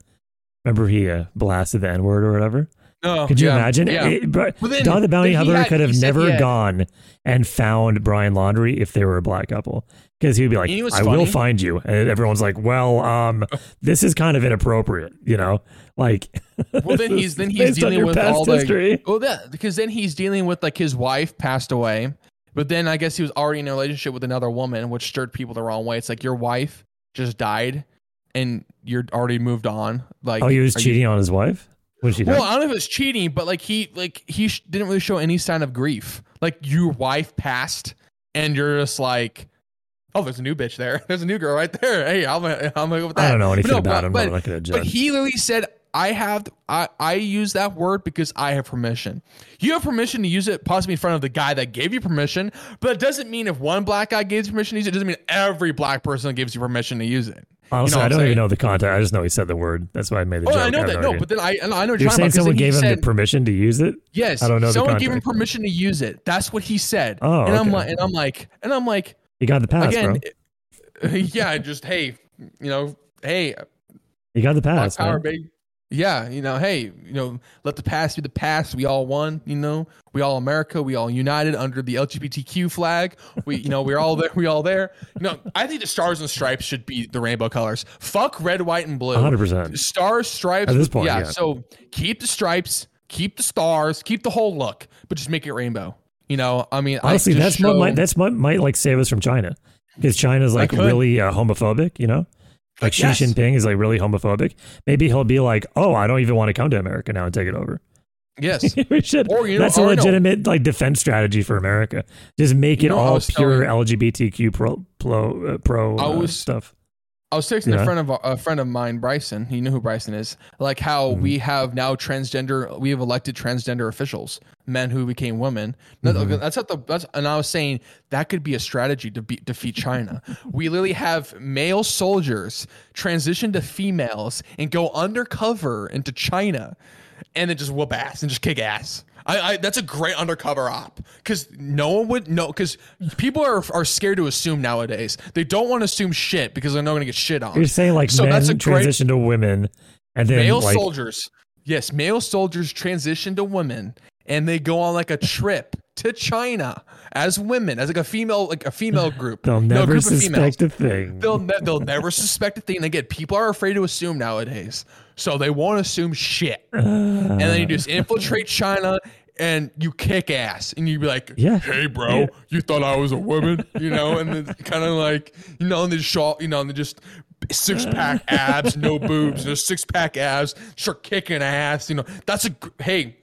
Remember he uh, blasted the N word or whatever? No, Could you yeah, imagine? Yeah. It- but then- Dog the Bounty Hunter had- could have never gone and found Brian Laundrie if they were a black couple. Because he would be like, You know what's I will find you. And everyone's like, well, um, [laughs] this is kind of inappropriate, you know? Like, [laughs] well, then he's then he's dealing with all the history. well, that because then he's dealing with like his wife passed away, but then I guess he was already in a relationship with another woman, which stirred people the wrong way. It's like your wife just died, and you're already moved on. Like, Oh, he was are you- cheating on his wife? When she died? Well, I don't know if it's cheating, but like he like he sh- didn't really show any sign of grief. Like your wife passed, and you're just like, oh, there's a new bitch there. [laughs] There's a new girl right there. Hey, I'm gonna, I'm gonna go with that. I don't know But anything no, about but, him. But, I'm not going to but he literally said, I have I I use that word because I have permission. You have permission to use it possibly in front of the guy that gave you permission, but it doesn't mean if one black guy gives permission to use it, it doesn't mean every black person gives you permission to use it. Honestly, what I I'm don't even know the context. I just know he said the word. That's why I made the Oh, joke. I know have that. No, idea. but then I, and I know You're saying about, someone gave him said, the permission to use it? Yes, I don't know the Someone gave him permission to use it. That's what he said. Oh, and I'm like, and I'm like, and I'm like, You got the pass, again, bro. [laughs] yeah, just hey, you know, hey, You got the pass, power, man. baby. Yeah, you know, hey, you know, let the past be the past. We all won. You know, we all America. We all united under the LGBTQ flag. We, you know, we're all there. We all there. You know, I think the stars and stripes should be the rainbow colors. Fuck red, white, and blue. 100%. Stars, stripes. At this point, yeah. So keep the stripes, keep the stars, keep the whole look, but just make it rainbow. You know, I mean, Honestly, I that's show, what might that's what might like save us from China, because China's like really uh, homophobic. You know, like Xi Yes. Jinping is like really homophobic. Maybe he'll be like, "Oh, I don't even want to come to America now and take it over." Yes. [laughs] we should. Or, you know- That's a or no. legitimate like defense strategy for America. Just make it You know, all pure telling- LGBTQ pro pro, uh, pro uh, was- stuff. I was texting Yeah. a friend of a friend of mine, Bryson. You know who Bryson is. Like how Mm-hmm. we have now transgender. We have elected transgender officials, men who became women. Mhm. That's not the. That's and I was saying that could be a strategy to beat, defeat China. [laughs] we literally have male soldiers transition to females and go undercover into China, and then just whoop ass and just kick ass. I, I that's a great undercover op because no one would know because people are are scared to assume nowadays. They don't want to assume shit because they're not going to get shit on. You're saying like So men that's a great- transition to women, and then male like soldiers, yes, male soldiers transition to women and they go on like a trip to China as women, as like a female, like a female group. they'll No, never females. suspect a thing. They'll ne- they'll never suspect a thing. And again, people are afraid to assume nowadays, so they won't assume shit. Uh. and then you just infiltrate China and you kick ass and you be like, Yeah. hey bro, Yeah. you thought I was a woman, you know, and kind of like, you know, and they just show, you know, and they just six pack [laughs] abs, no boobs, just six pack abs, start kicking ass, you know. That's a hey,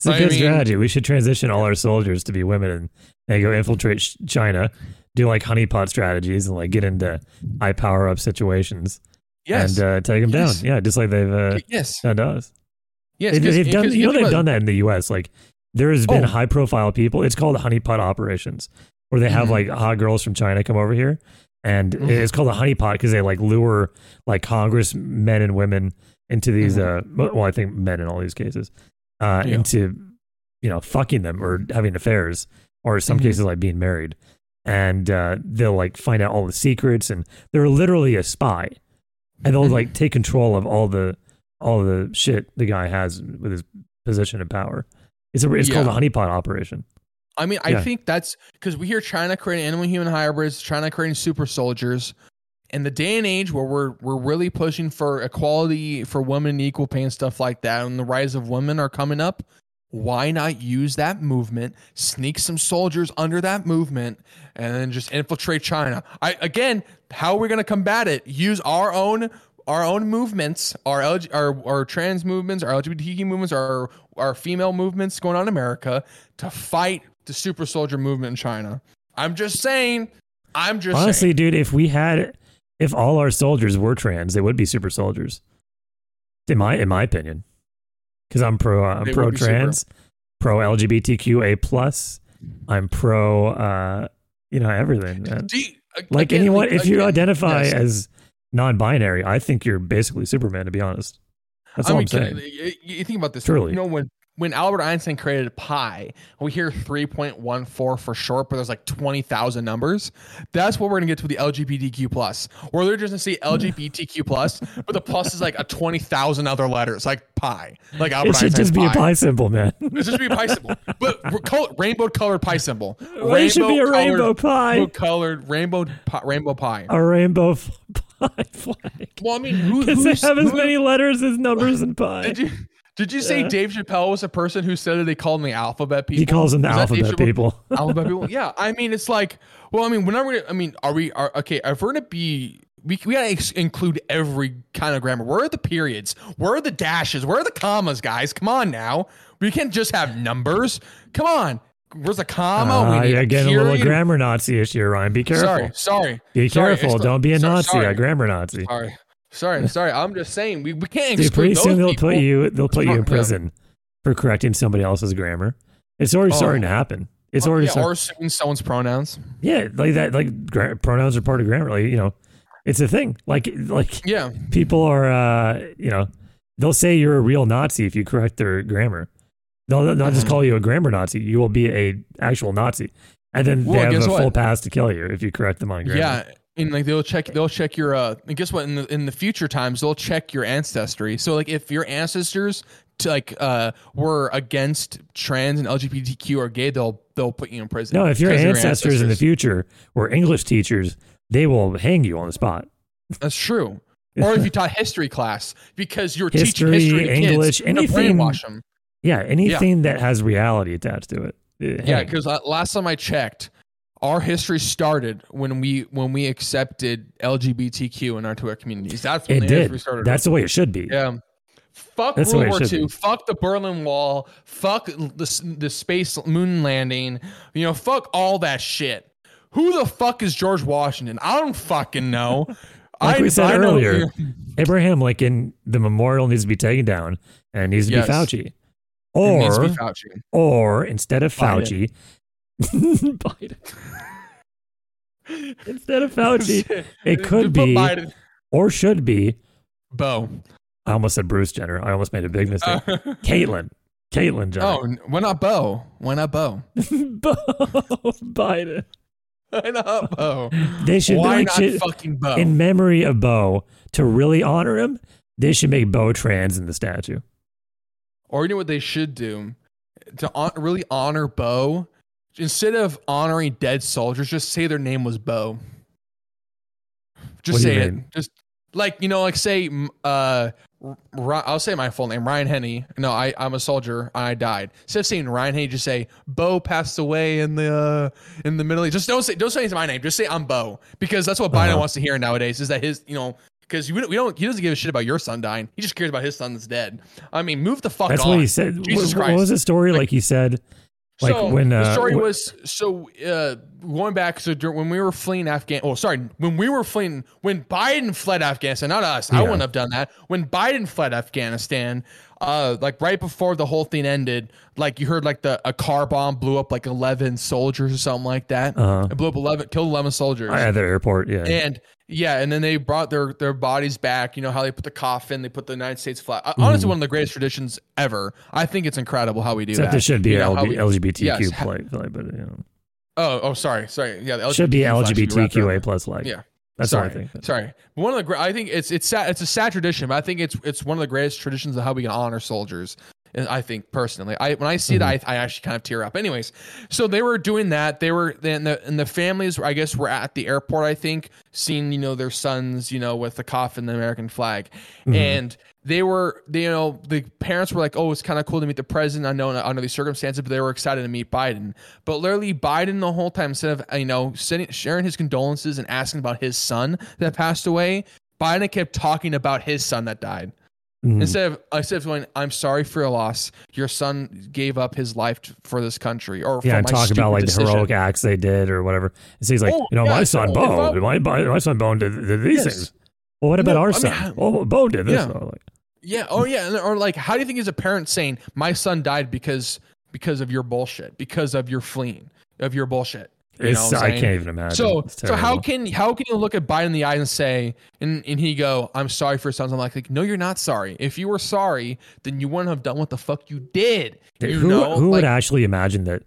It's a I good mean- strategy. We should transition all our soldiers to be women and they go infiltrate sh- China, do like honeypot strategies, and like get into high power up situations yes, and uh, take them Yes. down. Yeah, just like they've uh, yes, done to us. yes. They, have done. You know they've about- done that in the U.S. Like there has been Oh. high profile people. It's called honeypot operations, where they have Mhm. like hot girls from China come over here, and Mhm. it's called a honeypot because they like lure like Congress men and women into these. Uh, well, I think men in all these cases, uh, Mm-hmm. Yeah. into you know fucking them or having affairs, or in some Mhm. cases like being married, and uh, they'll like find out all the secrets, and they're literally a spy, and they'll like take control of all the all the shit the guy has with his position of power. It's a, it's called a honeypot operation. I mean, I Yeah. think that's because we hear China creating animal human hybrids, China creating super soldiers. In the day and age where we're we're really pushing for equality for women equal pay and stuff like that, and the rise of women are coming up, why not use that movement, sneak some soldiers under that movement, and then just infiltrate China? I again, how are we going to combat it? Use our own our own movements, our LG, our our trans movements, our LGBTQ movements, our our female movements going on in America to fight the super soldier movement in China. I'm just saying. I'm just Honestly, saying. dude, if we had, if all our soldiers were trans, they would be super soldiers. In my in my opinion, because I'm pro uh, I'm They pro would be super. trans, pro LGBTQA plus. I'm pro, uh, you know, everything. you- Like again, anyone, like, if you again, identify yes. as non-binary, I think you're basically Superman. To be honest, that's I all mean, I'm saying. you, you think about this. Truly. You know, when Albert Einstein created pi, we hear 3.14 for short, but there's like 20,000 numbers. That's what we're gonna get to with the LGBTQ plus, they're just gonna say LGBTQ plus, [laughs] but the plus is like a 20,000 other letters, like pi, like Albert Einstein. It should Einstein's just be a pi. symbol, man. [laughs] It should be a pi symbol, but r- col- rainbow colored pi symbol. it should be a rainbow Rainbow colored rainbow pi, rainbow pie. a rainbow [laughs] f- pie flag. Well, I mean, who, Because they have as who- many letters as numbers in pi. Did you did you say Yeah. Dave Chappelle was a person who said that they called the alphabet people? He calls them the Was that Dave alphabet people. [laughs] alphabet people. [laughs] Yeah, I mean, it's like, well, I mean, whenever we, I mean, are we are okay? If we're gonna be, we we gotta ex- include every kind of grammar. Where are the periods? Where are the dashes? Where are the commas, guys? Come on now, we can't just have numbers. Come on, where's the comma? Uh, we need you're a getting a little grammar Nazi issue, Ryan. Be careful. Sorry, sorry, Be sorry, careful. Don't be a so- Nazi, sorry. a grammar Nazi. sorry, sorry, sorry. I'm just saying we, we can't Dude, pretty soon they'll people. put you they'll put you in prison for correcting somebody else's grammar. It's already Oh. starting to happen. It's already yeah, start- or assuming someone's pronouns. yeah, like that. Like gra- pronouns are part of grammar. Like you know, it's a thing. Like like Yeah, people are uh you know they'll say you're a real Nazi if you correct their grammar. They'll not just Mhm. call you a grammar Nazi. You will be a actual Nazi, and then Well, they have a what? full pass to kill you if you correct them on grammar. Yeah, and like they'll check they'll check your uh and guess what in the in the future times they'll check your ancestry. So like if your ancestors to like uh were against trans and LGBTQ or gay, they'll they'll put you in prison. No, if your of ancestors in the future were English teachers, they will hang you on the spot. That's true. [laughs] Or if you taught history class because you're History, teaching history to English, kids, anything- brainwash them. Yeah, anything that has reality attached to it. it Yeah, hangs. because last time I checked, our history started when we when we accepted LGBTQ in our to our communities. That's when it the did. history started. That's the way it should be. Yeah. Fuck That's World War II. be. Fuck the Berlin Wall. Fuck the, the space moon landing. You know, fuck all that shit. Who the fuck is George Washington? I don't fucking know. [laughs] Like I, we said I earlier, Abraham Lincoln, the memorial needs to be taken down and needs to Yes. be Fauci. Or, be Fauci. or instead of. Fauci, [laughs] Biden. instead of Fauci, [laughs] it could be Biden- or should be. Bo. I almost said Bruce Jenner. I almost made a big mistake. Uh, [laughs] Caitlyn. Caitlyn Jenner. oh, why not Bo? Why not Bo? Bo Biden. Why not Bo? They should Why like not should- fucking Bo? in memory of Bo to really honor him. They should make Bo trans in the statue. Or you know what they should do to hon- really honor Bo? Instead of honoring dead soldiers, just say their name was Bo. Just say it. Just like you know, like say, uh, I'll say my full name, Ryan Henney. No, I I'm a soldier. I died. Instead of saying Ryan Henney, just say Bo passed away in the uh, in the Middle East. Just don't say don't say my name. Just say I'm Bo because that's what Biden Uh-huh. wants to hear nowadays. Is that his you know. Because we don't, we don't, he doesn't give a shit about your son dying. He just cares about his son that's dead. I mean, move the fuck That's on. what he said. Jesus what, what was the story? Like- Like, he said, like so when uh, the story wh- was so uh, going back. So when we were fleeing Afghan, oh sorry, when we were fleeing, when Biden fled Afghanistan, not us. I wouldn't have done that. When Biden fled Afghanistan, uh, like right before the whole thing ended, like you heard like the a car bomb blew up like eleven soldiers or something like that. uh, It blew up eleven, killed eleven soldiers. at the airport. Yeah, And yeah, and then they brought their their bodies back. You know how they put the coffin, they put the United States flag. Uh, Honestly, one of the greatest traditions ever. I think it's incredible how we do except that. it should be You know, LB, we- LGBTQ Yes. play, play, but you know, Oh, oh, sorry, sorry. Yeah, the should be LGBTQ should be LGBTQA plus like. Yeah. That's sorry, what I think. sorry. But one of the I think it's it's sad, it's a sad tradition, but I think it's it's one of the greatest traditions of how we can honor soldiers. And I think personally, I when I see Mm-hmm. that, I, I actually kind of tear up. Anyways, so they were doing that. They were then the and the families, I guess, were at the airport. I think seeing you know their sons, you know, with the coffin, the American flag, Mm-hmm. and they were, they, you know, the parents were like, "Oh, it's kind of cool to meet the president." I know under these circumstances, but they were excited to meet Biden. But literally, Biden the whole time, instead of you know sending, sharing his condolences and asking about his son that passed away, Biden kept talking about his son that died. Mhm. Instead of instead of going, "I'm sorry for your loss. Your son gave up his life t- for this country," or yeah, for and my talk about like the heroic acts they did or whatever. And so he's like, Oh, you know, yeah, my son so Bo, I- my, my, my son Bo did, did these Yes. things. Well, what about No, our I mean, son? how- oh, Bo did this. Yeah. Oh, like, Yeah. Oh, yeah. Or like, how do you think as a parent saying, "My son died because because of your bullshit, because of your fleeing, of your bullshit"? You it's, what I'm I can't even imagine. So, so how can how can you look at Biden in the eye and say, and, and he go, "I'm sorry for your sons." I'm like, like, no, you're not sorry. If you were sorry, then you wouldn't have done what the fuck you did. You who know, who like, would actually imagine that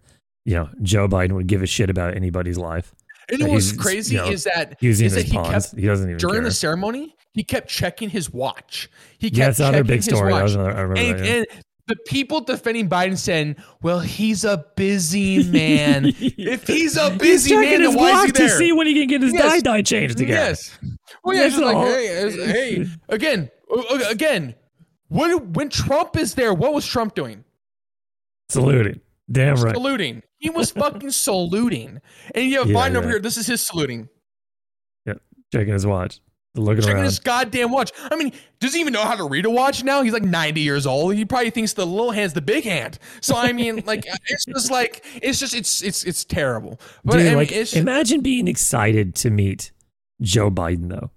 you know Joe Biden would give a shit about anybody's life? and that what's crazy you know, is that Using is that he pawns, kept he doesn't even during care. the ceremony, he kept checking his watch. He kept yeah, that's another checking big his story. Watch. was another, I remember and, that. yeah. and the people defending Biden saying, "Well, he's a busy man. [laughs] if he's a busy checking man, then why is he watch to there?" see when he can get his Yes. dye dye changed again. Yes. Well, yeah, it's like, hey, hey, again, again. When when Trump is there, what was Trump doing? Saluting. Damn right. Saluting. He was fucking saluting. And you have [laughs] Yeah, Biden over here. This is his saluting. Yeah, checking his watch. Looking Checking around. his goddamn watch. I mean, does he even know how to read a watch now? He's like 90 years old. He probably thinks the little hand's the big hand. So I mean, [laughs] like, it's just like it's just it's it's it's terrible. But Dude, I mean, like, it's imagine being excited to meet Joe Biden, though.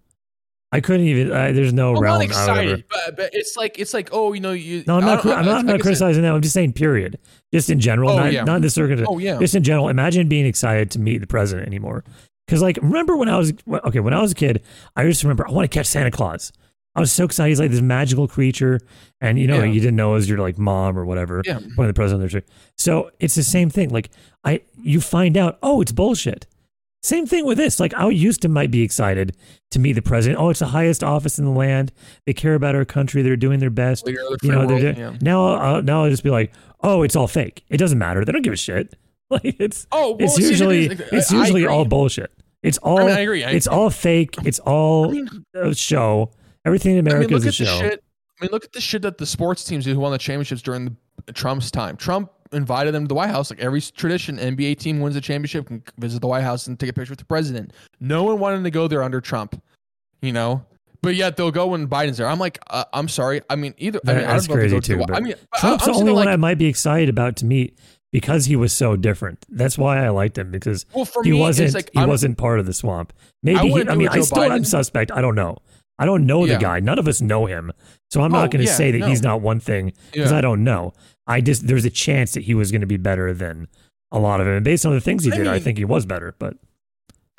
I couldn't even. Uh, there's no I'm realm. not excited, but, but it's like it's like oh, you know, you. No, I'm not. I'm not, I'm not criticizing that. I'm just saying, period. Just in general, Oh, not, yeah. not in this circumstance. Oh yeah. Just in general, imagine being excited to meet the president anymore. Because, like, remember when I was okay? When I was a kid, I just remember I want to catch Santa Claus. I was so excited. He's like this magical creature, and you know, Yeah. you didn't know it was your like mom or whatever. Yeah. President of the tree. So it's the same thing. Like, I you find out, oh, it's bullshit. Same thing with this. Like, I used to might be excited to meet the president. Oh, it's the highest office in the land. They care about our country. They're doing their best you know, world, yeah. now I'll, now I'll just be like, oh, it's all fake. It doesn't matter. They don't give a shit. [laughs] Like it's Oh, well, it's see, it usually it's I- I usually all bullshit. It's all I mean, I agree. I, it's all fake. It's all I mean, a show. Everything in I America mean, look is a at the show. shit. I mean, look at the shit that the sports teams do who won the championships during the, Trump's time. Trump invited them to the White House. Like every tradition, NBA team wins a championship, can visit the White House and take a picture with the president. No one wanted to go there under Trump, you know. but yet they'll go when Biden's there. I'm like, uh, I'm sorry. I mean, either. I mean, I That's don't know crazy go to too. the- I mean, Trump's I'm the only like, one I might be excited about to meet because he was so different. That's why I liked him because Well, for he me, wasn't like he I'm- wasn't part of the swamp. Maybe I he, I mean I still am suspect. I don't know. I don't know the guy. None of us know him, so I'm Oh, not going to yeah, say that no. he's not one thing because Yeah. I don't know. I just there's a chance that he was going to be better than a lot of him. And based on the things he I did, I think he was better. But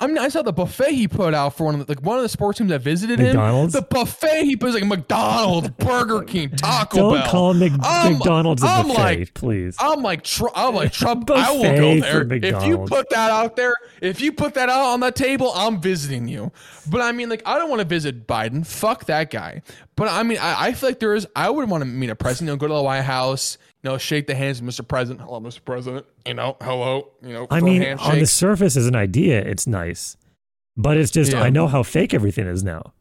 I mean, I saw the buffet he put out for one of the, like one of the sports teams that visited McDonald's? him. The buffet he puts like McDonald's, Burger King, Taco don't Bell. call Mc, I'm- McDonald's I'm buffet, like- please. I'm like, tr- I'm like Trump. [laughs] I will go there if you put that out there. If you put that out on the table, I'm visiting you. But I mean, like, I don't want to visit Biden. Fuck that guy. But I mean, I, I feel like there is. I would want to meet a president. Know, go to the White House. You know, shake the hands of Mr. President. Hello, Mr. President. You know, hello. You know, I mean, on the surface as an idea, it's nice, but it's just Yeah. I know how fake everything is now.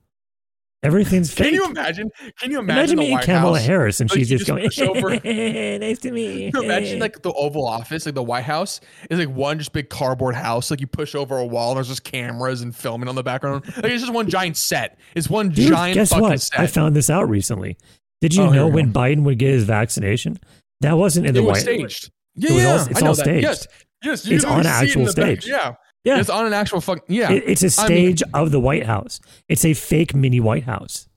Everything's fake. Can you imagine? Can you imagine, Imagine meeting Kamala House? Harris and Like, she's just, just going, over- [laughs] "Nice to meet you." Can you imagine like the Oval Office, like the White House, is like one just big cardboard house. Like you push over a wall, and there's just cameras and filming on the background. Like it's just one giant set. It's one Dude, giant guess fucking what? set. I found this out recently. Did you Oh, know when Biden would get his vaccination? That wasn't in it the was White staged. Yeah, It was yeah, all- it's all that. staged. Yes, yes, It's on it actual back. stage. Yeah, Yeah. it's on an actual fuck. Yeah, It- it's a I mean- stage of the White House. It's a fake mini White House.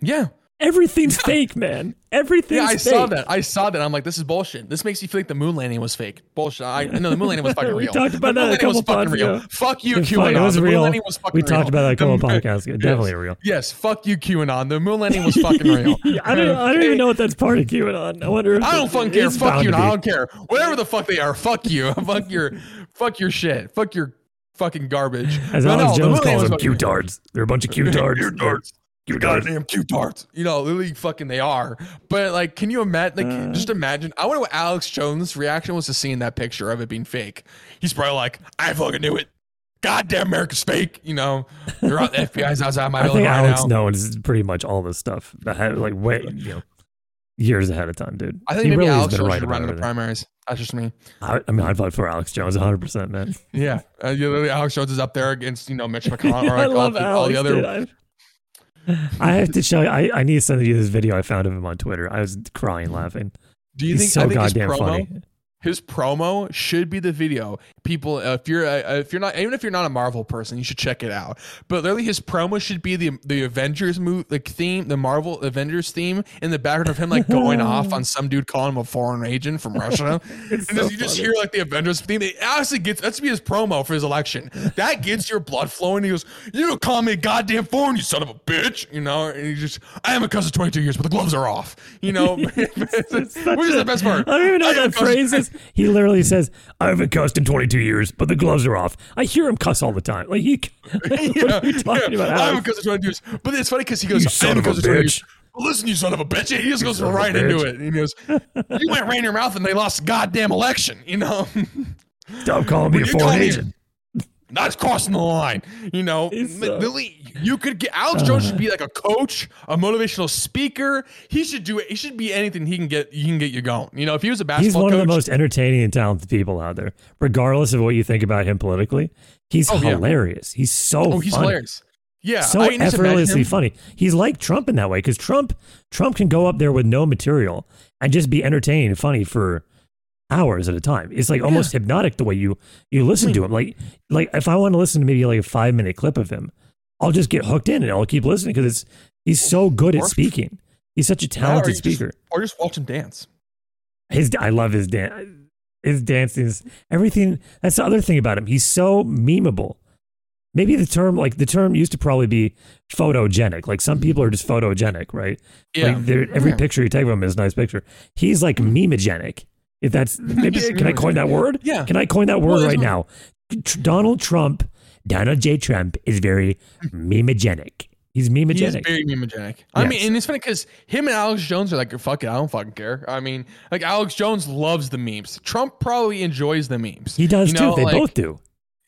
yeah, Everything's [laughs] fake, man. Everything's yeah. I fake. saw that. I saw that. I'm like, this is bullshit. This makes you feel like the moon landing was fake. Bullshit. I no, the moon landing was [laughs] fucking real. We talked about the moon that a landing was fucking real. ago. Fuck you. [laughs] QAnon. It was the moon real. landing was fucking We real. talked about that a couple The- podcasts ago. Definitely real. Yes, fuck you, QAnon. The moon landing was fucking real. I don't. I don't even know what that's part of QAnon. I wonder. If I don't fucking care. Fuck you. I don't care. Whatever the fuck they are. Fuck you. fuck your. Fuck your shit. Fuck your fucking garbage. As Alex no, Jones calls them, Q-tards. They're a bunch of Q-tards. Q-tards. Q-tards. Goddamn Q-tards. You know, literally fucking they are. But like, can you imagine? Like, Uh. just imagine. I wonder what Alex Jones' reaction was to seeing that picture of it being fake. He's probably like, I fucking knew it. Goddamn America's fake. You know, they're out. The FBI's outside my I building think right Alex now. knows pretty much all this stuff. Ahead, like way, you know, years ahead of time, dude. I think he maybe really has Alex Jones right should about run in the primaries. That's just me. I, I mean, I'd vote for Alex Jones 100, percent man. Yeah, uh, you know, Alex Jones is up there against you know Mitch [laughs] McConnell or I like, all, love the, Alex. all the other. dude. I, have to show you. I, I need to send you this video I found of him on Twitter. I was crying laughing. Do you He's think so I think goddamn promo, funny. His promo should be the video. People, uh, if you're uh, if you're not even if you're not a Marvel person, you should check it out. But literally, his promo should be the the Avengers move like theme, the Marvel Avengers theme in the background of him like going [laughs] off on some dude calling him a foreign agent from Russia. [laughs] and so just, you just hear like the Avengers theme. It honestly gets that's be his promo for his election. That gets your blood flowing. He goes, "You don't call me a goddamn foreign, you son of a bitch." You know, and he just, "I am a cousin 22 years, but the gloves are off." You know, [laughs] which is the best part. I don't even know I that phrase is. He literally says, "I haven't cussed in 22 years, but the gloves are off." I hear him cuss all the time. Like he, [laughs] what are you talking yeah. about? I'm a Alex? cousin 22 years. But it's funny because he goes, "I a of a cousin 22 years." bitch. Well, listen, you son of a bitch. He just goes a right into it. And he goes, You went right in your mouth and they lost the goddamn election, you know? [laughs] Stop calling me a You call foreign agent. That's crossing the line. You know, Lily, you could get Alex Jones should be like a coach, a motivational speaker. He should do it. He should be anything he can get. He can get you going. You know, if he was a basketball, He's one coach, of the most entertaining and talented people out there, regardless of what you think about him politically. He's Oh, yeah. hilarious. He's so oh, he's funny. hilarious. Yeah, so I imagine effortlessly funny. He's like Trump in that way because Trump Trump can go up there with no material and just be entertaining and funny for hours at a time. It's like almost hypnotic the way you you listen to hmm. him. Like like if I want to listen to maybe like a five minute clip of him, I'll just get hooked in and I'll keep listening because it's he's so good at speaking. He's such a Yeah, or talented just- speaker. or just watch him dance. His I love his dance. His dancing is everything. That's the other thing about him. He's so memeable. Maybe the term, like the term, used to probably be photogenic. Like some people are just photogenic, right? Yeah, Like every Yeah. picture you take of him is a nice picture. He's like hmm. memegenic. If that's [laughs] maybe, He's can I coin that word? Yeah. Can I coin that word there's right no- now? Donald Trump, Donald J. Trump is very memegenic. He's He is memegenic. very memogenic. I Yes. mean, and it's funny because him and Alex Jones are like, fuck it, I don't fucking care. I mean, like Alex Jones loves the memes. Trump probably enjoys the memes. He does You know, too. They like- both do.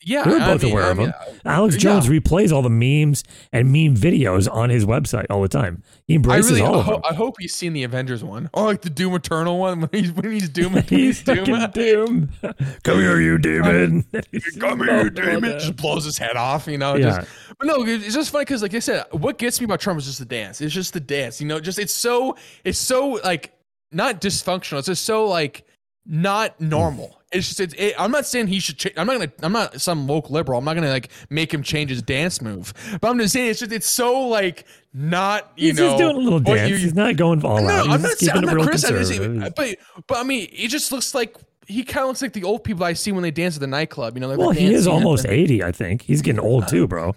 Yeah, We were I both mean- aware I of mean, him. Uh, Alex yeah. Jones replays all the memes and meme videos on his website all the time. He I embraces really all I, of ho- them. I hope he's seen the Avengers one. Oh, like the Doom Eternal one when he's when he's [laughs] Doom. When He's he's Doom. Doom. [laughs] Come here, you demon. [laughs] Come here, you demon. Just blows his head off, you know. Yeah. Just, but no, it's just funny because, like I said, what gets me about Trump is just the dance. It's just the dance, you know. Just it's so it's so like not dysfunctional. It's just so like not normal. It's just it's, it, I'm not saying he should. Cha- I'm not gonna. I'm not some woke liberal. I'm not gonna like make him change his dance move. But I'm just saying it's just it's so like not you He's know just doing a little dance. you- He's not going all no, out. He's I'm not, saying, I'm not criticizing, but but I mean, it just looks like he kind of looks like the old people I see when they dance at the nightclub. You know, like Well, he is almost 80, I think. He's getting old uh, too, bro.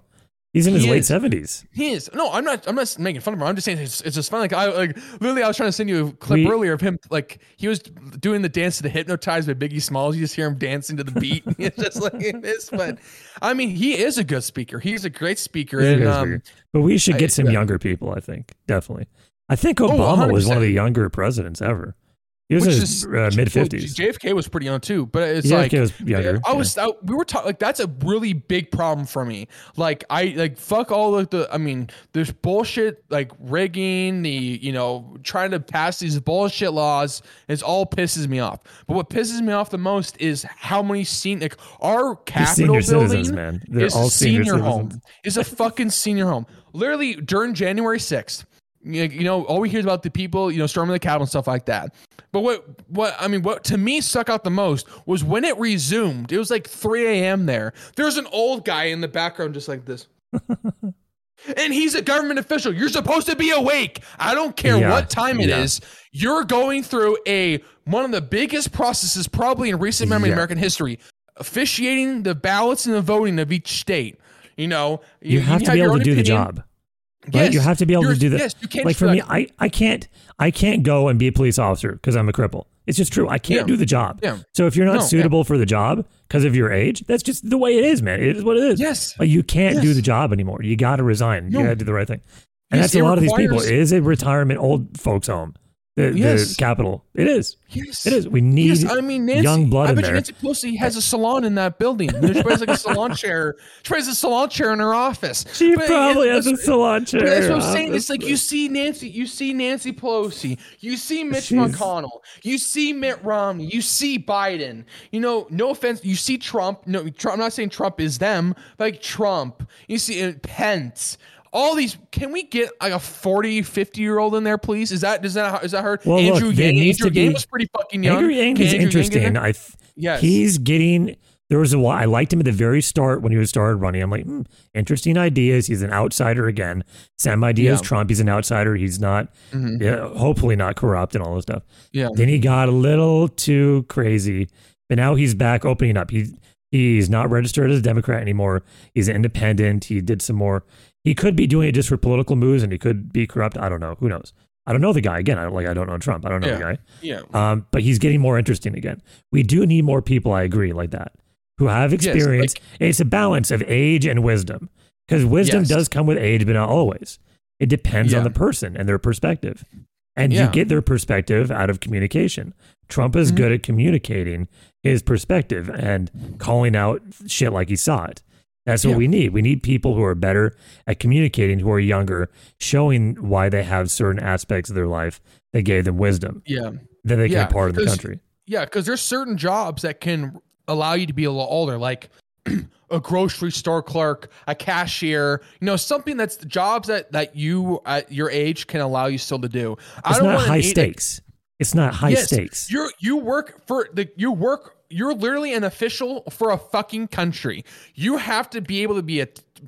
He's in his He late 70s. He is. No, I'm not. I'm not making fun of him. I'm just saying it's, it's just fun. Like I like literally, I was trying to send you a clip We- earlier of him. Like he was doing the dance to the "Hypnotized" by Biggie Smalls. You just hear him dancing to the beat. [laughs] it's just like this. But I mean, he is a good speaker. He's a great speaker. And um, speaker. But we should I- get some yeah. younger people, I think. Definitely. I think Oh, Obama was one of the younger presidents ever. He was in which his is uh, mid 50s. JFK was pretty young too. But it's JFK like was younger. I was. I, we were talking like that's a really big problem for me. Like I like fuck all of the. I mean, there's bullshit like rigging the you know trying to pass these bullshit laws. It's all pisses me off. But what pisses me off the most is how many seen like our senior building citizens, man. They're is all a senior, senior, home. Is a fucking senior home. Literally during January sixth. You you know, all we hear is about the people, you know, storming the Capitol and stuff like that. But what, what I mean, what to me stuck out the most was when it resumed. It was like 3 a.m. there. There's an old guy in the background, just like this. [laughs] and he's a government official. You're supposed to be awake. I don't care Yeah, what time it is. yeah. You're going through a one of the biggest processes probably in recent memory Yeah. of American history, officiating the ballots and the voting of each state. You know, You, have to be able to do the job. Right? Yes, you have to be able to do that. Yes, you can't like for me, I, I can't I can't go and be a police officer because I'm a cripple. It's just true. I can't Yeah. do the job. Yeah. So if you're not No, yeah. suitable for the job because of your age, that's just the way it is, man. It is what it is. Yes. Like you can't do the job anymore. You got to resign. You got to do the right thing. And Yes, that's a lot of these people. requires- It is a retirement old folks home. The, Yes. the Capitol. It is. Yes. It is. We need Yes, I mean Nancy, young blood I bet you. Nancy Pelosi has a salon in that building. She probably has like a salon [laughs] chair. She has a salon chair in her office. She But probably has a salon chair. That's what I'm saying. It's like you see Nancy, you see Nancy Pelosi, you see Mitch She's- McConnell, you see Mitt Romney, you see Biden. You know, no offense, you see Trump. No, Trump, I'm not saying Trump is them, but like Trump. You see uh, Pence. All these. Can we get like a 40, 50 year old in there, please? Is that is that is that her? Well, look, Andrew there Yang. Andrew Yang be- was pretty fucking young. Andrew Yang is Andrew Yang interesting. in? I th- Yes. he's getting. There was a while I liked him at the very start when he was started running. I'm like, hmm, interesting ideas. He's an outsider again. Same idea as Yeah. Trump. He's an outsider. He's not, Mhm. yeah, hopefully not corrupt and all this stuff. Yeah. Then he got a little too crazy, but now he's back opening up. He he's not registered as a Democrat anymore. He's independent. He did some more. He could be doing it just for political moves, and he could be corrupt. I don't know. Who knows? I don't know the guy. Again, I don't like. I don't know Trump. I don't know the guy. Yeah. Um, but he's getting more interesting again. We do need more people, I agree, like that, who have Yes, experience. it's a balance of age and wisdom. Because wisdom Yes. does come with age, but not always. It depends on the person and their perspective. And Yeah. you get their perspective out of communication. Trump is Mhm. good at communicating his perspective and calling out shit like he saw it. That's what Yeah. we need. We need people who are better at communicating, who are younger, showing why they have certain aspects of their life that gave them wisdom Yeah. that they Yeah, can part of the country. Yeah, because there's certain jobs that can allow you to be a little older, like [clears throat] a grocery store clerk, a cashier. You know, something that's jobs that that you at your age can allow you still to do. I It's don't not high eight- stakes. It's not high Yes, stakes. You're you work for the you work. You're literally an official for a fucking country. You have to be able to be a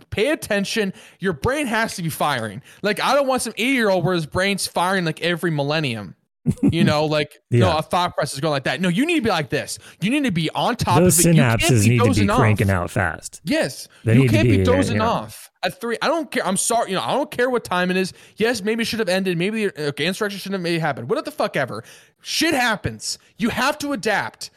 pay attention. Your brain has to be firing. Like I don't want some eighty year old where his brain's firing like every millennium. You [laughs] know, like no, a thought process going like that. No, you need to be like this. You need to be on top Those of it. You can't synapses be need to be off. cranking out fast. Yes, They you can't be, be, dozing yeah. off at three. I don't care. I'm sorry. You know, I don't care what time it is. Yes, maybe it should have ended. Maybe the okay, insurrection shouldn't have made it happen. What the fuck ever. Shit happens. You have to adapt.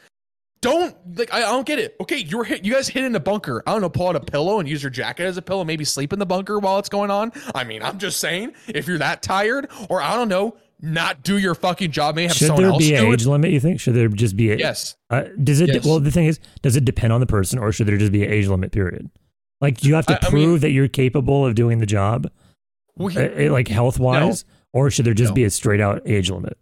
Don't like. I, I don't get it. Okay, you're hit. You guys hid in a bunker. I don't know. Pull out a pillow and use your jacket as a pillow. Maybe sleep in the bunker while it's going on. I mean, I'm just saying. If you're that tired, or I don't know, not do your fucking job. Maybe have Should someone there else be an age it. limit? You think? Should there just be a? Yes. Uh, does it? Yes. Well, the thing is, does it depend on the person, or should there just be an age limit? Period. Like, do you have to I- I prove mean- that you're capable of doing the job, We- uh, uh, like health wise, or should there just No. be a straight out age limit?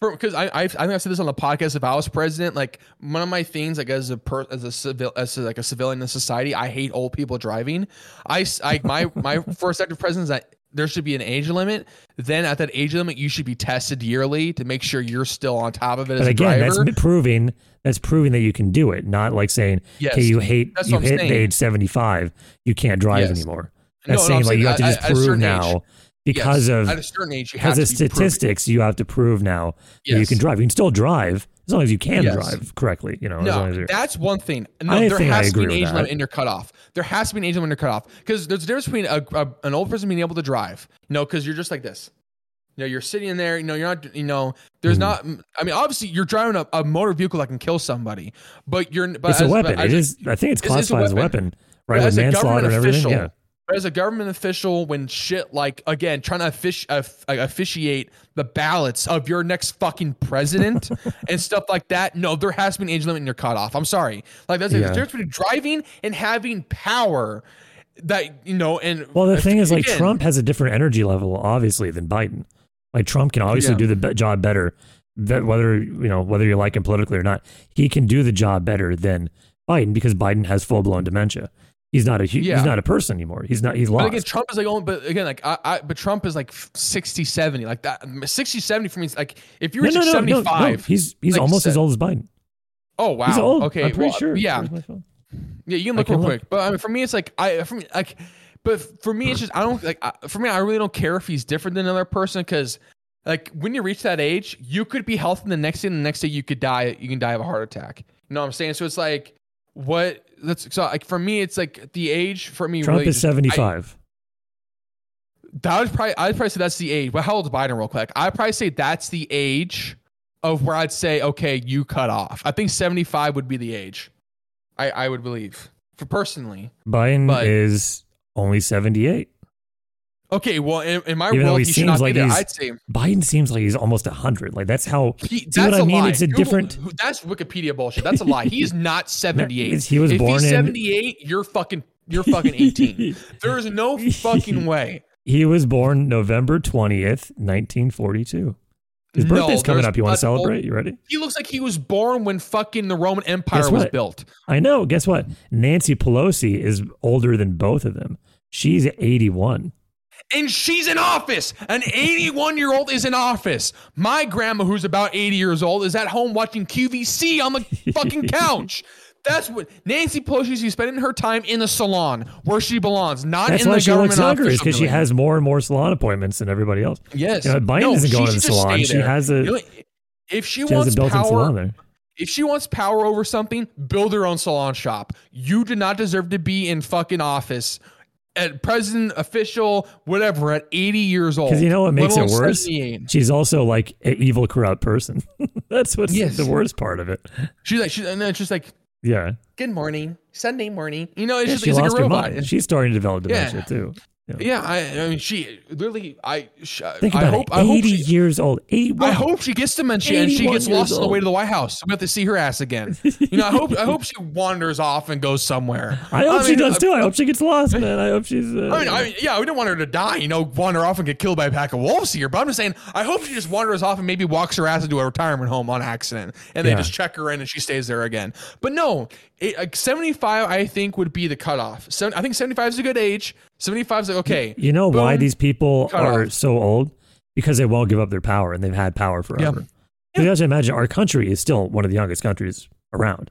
Because I, I I think I said this on the podcast. If I was president, like one of my things, like as a per, as a civil as a, like a civilian in society, I hate old people driving. I I my my [laughs] first act of president is that there should be an age limit. Then at that age limit, you should be tested yearly to make sure you're still on top of it as But a again, driver. that's proving that's proving that you can do it. Not like saying, Yes. "Okay, you hate you I'm hit saying. age seventy five, you can't drive Yes. anymore." No, That's no, saying like you have to just a prove now age. Because Yes. of at a certain age, you have because of to be proven. statistics. You have to prove now that you can drive. You can still drive as long as you can Yes. drive correctly. You know, as long as No, you're. that's one thing. No, I there I has to be an age limit in your cutoff. There has to be an age limit in your cutoff because there's a difference between a, a, an old person being able to drive. You know, because you're just like this. You know, you're sitting in there. You know, you're not. You know, there's Mhm. not. I mean, obviously, you're driving a, a motor vehicle that can kill somebody, but you're. But it's a weapon. but It as- is. I think it's It's- it's a classified as a weapon. right? But With a manslaughter and everything. official, Yeah. But as a government official, when shit like again trying to offici- uh, officiate the ballots of your next fucking president [laughs] and stuff like that, no, there has to be an age limit in your cutoff. I'm sorry, like that's Yeah. the difference between driving and having power. That you know, and Well, the thing is, like again, Trump has a different energy level, obviously, than Biden. Like Trump can obviously Yeah. do the be- job better, that whether you know whether you like him politically or not. He can do the job better than Biden because Biden has full blown dementia. He's not a Yeah. he's not a person anymore. He's not. He's lost. But again, Trump is like, oh, but again, like, I, I, but Trump is like 60, 70, like that. 60, 70 for me is like, if you no, no, like no, no, 75, no. He's he's like almost as old as Biden. oh, wow. He's old. Okay. I'm pretty well, sure. Yeah. Where's my phone? Yeah, you can look real look. quick. But I mean, for me, it's like I for me like, but for me, it's just I don't like. I, for me, I really don't care if he's different than another person because, like, when you reach that age, you could be healthy the next day, and the next day you could die. You can die of a heart attack. You know what I'm saying? So it's like, what? That's so like for me, it's like the age for me. Trump really is just- I- seventy five. that would probably I'd probably say that's the age. But how old is Biden, real quick? I'd probably say that's the age of where I'd say, okay, you cut off. I think 75 would be the age. I I would believe for personally. Biden But- is only seventy eight. Okay, well, in, in my Even world, he he, should seems not like he's- I'd say Biden seems like he's almost hundred. Like that's how. he, that's what I a mean? lie. It's a Google- different- That's Wikipedia bullshit. That's a lie. He is not [laughs] 78. It's- he was if born he's in- 78, you're fucking you're fucking 18. [laughs] there is no fucking way. He was born November 20th, 1942. His No, birthday's coming up. You want to celebrate? You ready? He looks like he was born when fucking the Roman Empire was built. I know. Guess what? Nancy Pelosi is older than both of them. She's 81. And she's in office. An 81 year old is in office. My grandma, who's about 80 years old, is at home watching QVC on the [laughs] fucking couch. That's what Nancy Pelosi is spending her time in the salon where she belongs, not That's in why the she government looks younger, is because she has more and more salon appointments than everybody else. Yes, You know, Biden No, isn't going to the salon. She has a You know, if she, she wants a built-in salon power, there. if she wants power over something, build her own salon shop. You do not deserve to be in fucking office. At president, official, whatever, at 80 years old. Because you know what makes it worse? 78. She's also like an evil, corrupt person. [laughs] That's what's Yes. the worst part of it. She's like, she's, and then it's just like, Yeah. good morning, Sunday morning. You know, it's Yeah, just she it's like lost a her robot. mind. She's starting to develop Yeah. dementia too. Yeah, I, I mean, she literally, I, sh- Think I about hope, it. I hope, 80 she, years old. 81. I hope she gets dementia and she gets lost years on the way to the White House. We have to see her ass again. You know, I hope, I hope she wanders off and goes somewhere. [laughs] I hope she mean, does too. I hope she gets lost, man. I hope she's. Uh, I mean, I mean, yeah, we don't want her to die, you know, wander off and get killed by a pack of wolves here. But I'm just saying, I hope she just wanders off and maybe walks her ass into a retirement home on accident, and they Yeah. just check her in and she stays there again. But no, it, like 75, I think would be the cutoff. So I think 75 is a good age. 75 is like okay. you know why these people are off. so old? Because they won't give up their power, and they've had power forever. You have to imagine our country is still one of the youngest countries around.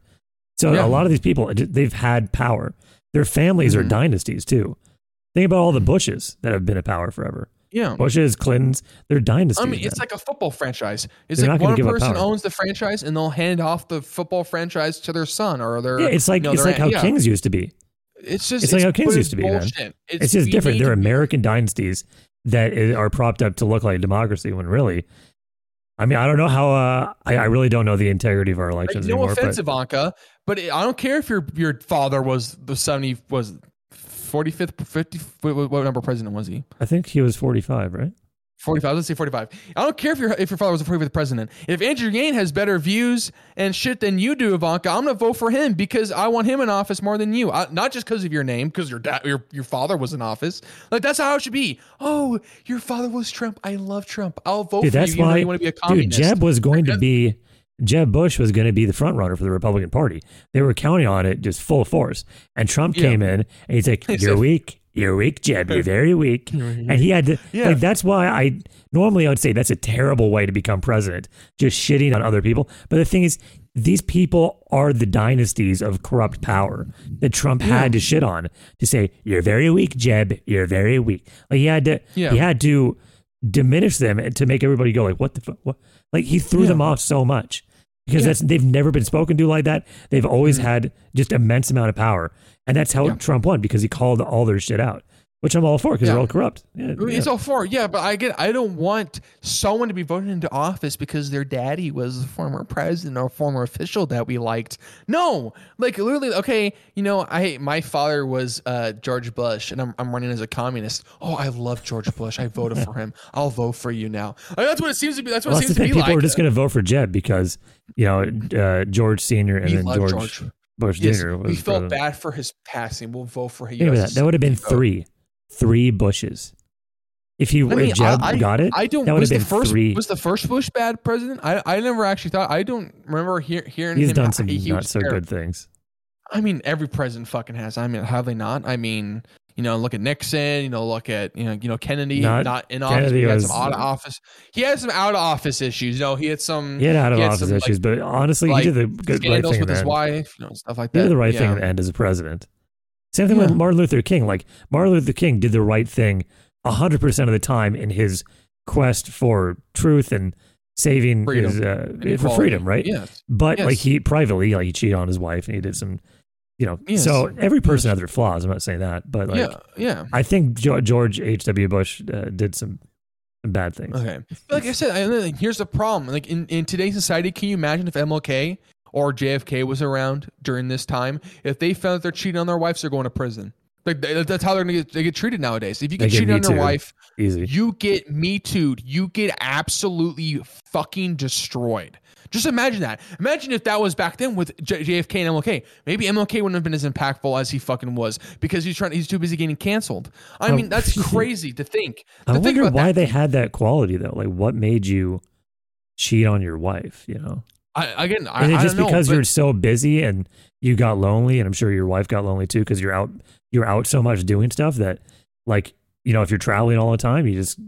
So Yeah. a lot of these people, they've had power. Their families are Mhm. dynasties too. Think about all the Bushes that have been in power forever. Yeah. Bushes, Clintons, they're dynasties. I mean, it's like a football franchise. It's They're like one person owns the franchise and they'll hand off the football franchise to their son or their. yeah, it's like you know, it's like how. Yeah. Kings used to be. It's just it's like how Kings used to be, man. bullshit. It's, just different. They're American dynasties that are propped up to look like a democracy when really, I mean, I don't know how. Uh, I, I really don't know the integrity of our Like, elections no anymore. offense, but Ivanka, but it, I don't care if your your father was the seventy was forty fifth, fifty. What, number president was he? I think he was 45, right? 45. Let's say 45. I don't care if your if your father was a 45th president. If Andrew Yang has better views and shit than you do, Ivanka, I'm gonna vote for him because I want him in office more than you. I, not just because of your name, because your dad, your your father was in office. Like that's how it should be. Oh, your father was Trump. I love Trump. I'll vote Dude, for that's you. why you want to be a dude. Jeb was going to be Jeb Bush was going to be the front runner for the Republican Party. They were counting on it just full force. And Trump Yeah. came in and he's like, [laughs] "You're weak. You're weak, Jeb. You're very weak." And he had to. Yeah. Like, that's why I normally I would say that's a terrible way to become president, just shitting on other people. But the thing is, these people are the dynasties of corrupt power that Trump had to shit on to say, "You're very weak, Jeb. You're very weak." Like he had to. Yeah. He had to diminish them to make everybody go like, "What the fuck?" What? Like he threw Yeah. them off so much because Yeah. that's they've never been spoken to like that. They've always mm. had just immense amount of power, and that's how Yeah. Trump won because he called all their shit out, which I'm all for because Yeah. they're all corrupt. Yeah, I mean, yeah. It's all for yeah, but I get. I don't want someone to be voted into office because their daddy was a former president or a former official that we liked. No, like literally. Okay, you know, I my father was uh, George Bush, and I'm I'm running as a communist. Oh, I love George Bush. I voted for him. [laughs] I'll vote for you now. Like, that's what it seems to be. That's what Well, it seems to be People like. are just going to vote for Jeb because you know uh, George Senior and we then George, George. Bush Yes, Jr. we felt president. bad for his passing. We'll vote for him. That. That would have been three, three Bushes. If he I mean, if Jeb I, got it, I don't. that would was have the first three. was the first Bush bad president? I I never actually thought. I don't remember hear, hearing He's him. done some he, he not so terrible. good things. I mean, every president fucking has. I mean, have they not? I mean, you know, look at Nixon. You know, look at you know, you know Kennedy. Not- Not, in office. Kennedy He had was- some out of office. He had some out of office issues. You know, he had some He had out of office some, like, issues, but honestly, like, he did the good right thing in with his wife. You know, stuff like He that. did the right thing Yeah. in the end as a president. Same thing with Martin Luther King. Like Martin Luther King did the right thing hundred percent of the time in his quest for truth and saving Freedom. his uh, And for equality. freedom, right? Yes. But like he privately, like he cheated on his wife and he did some, you know. Yes. So every person has their flaws. I'm not saying that, but like yeah. Yeah. I think Jo- George H. W. Bush uh, did some, some bad things. Okay. But like I said, I, like, here's the problem. Like in, in today's society, can you imagine if MLK or JFK was around during this time? If they found that they're cheating on their wives, they're going to prison. Like that's how they're gonna get they get treated nowadays. If you get get cheated on your wife, Easy. you get me too. You get absolutely fucking destroyed. Just imagine that. Imagine if that was back then with J- JFK and MLK. Maybe MLK wouldn't have been as impactful as he fucking was because he's trying. He's too busy getting canceled. I Oh, mean, that's [laughs] crazy to think. I to think wonder about why that. they had that quality though. Like, what made you cheat on your wife? You know. I, again, I, Is it just know, because but- you're so busy and you got lonely, and I'm sure your wife got lonely too because you're out you're out so much doing stuff that like you know if you're traveling all the time, you just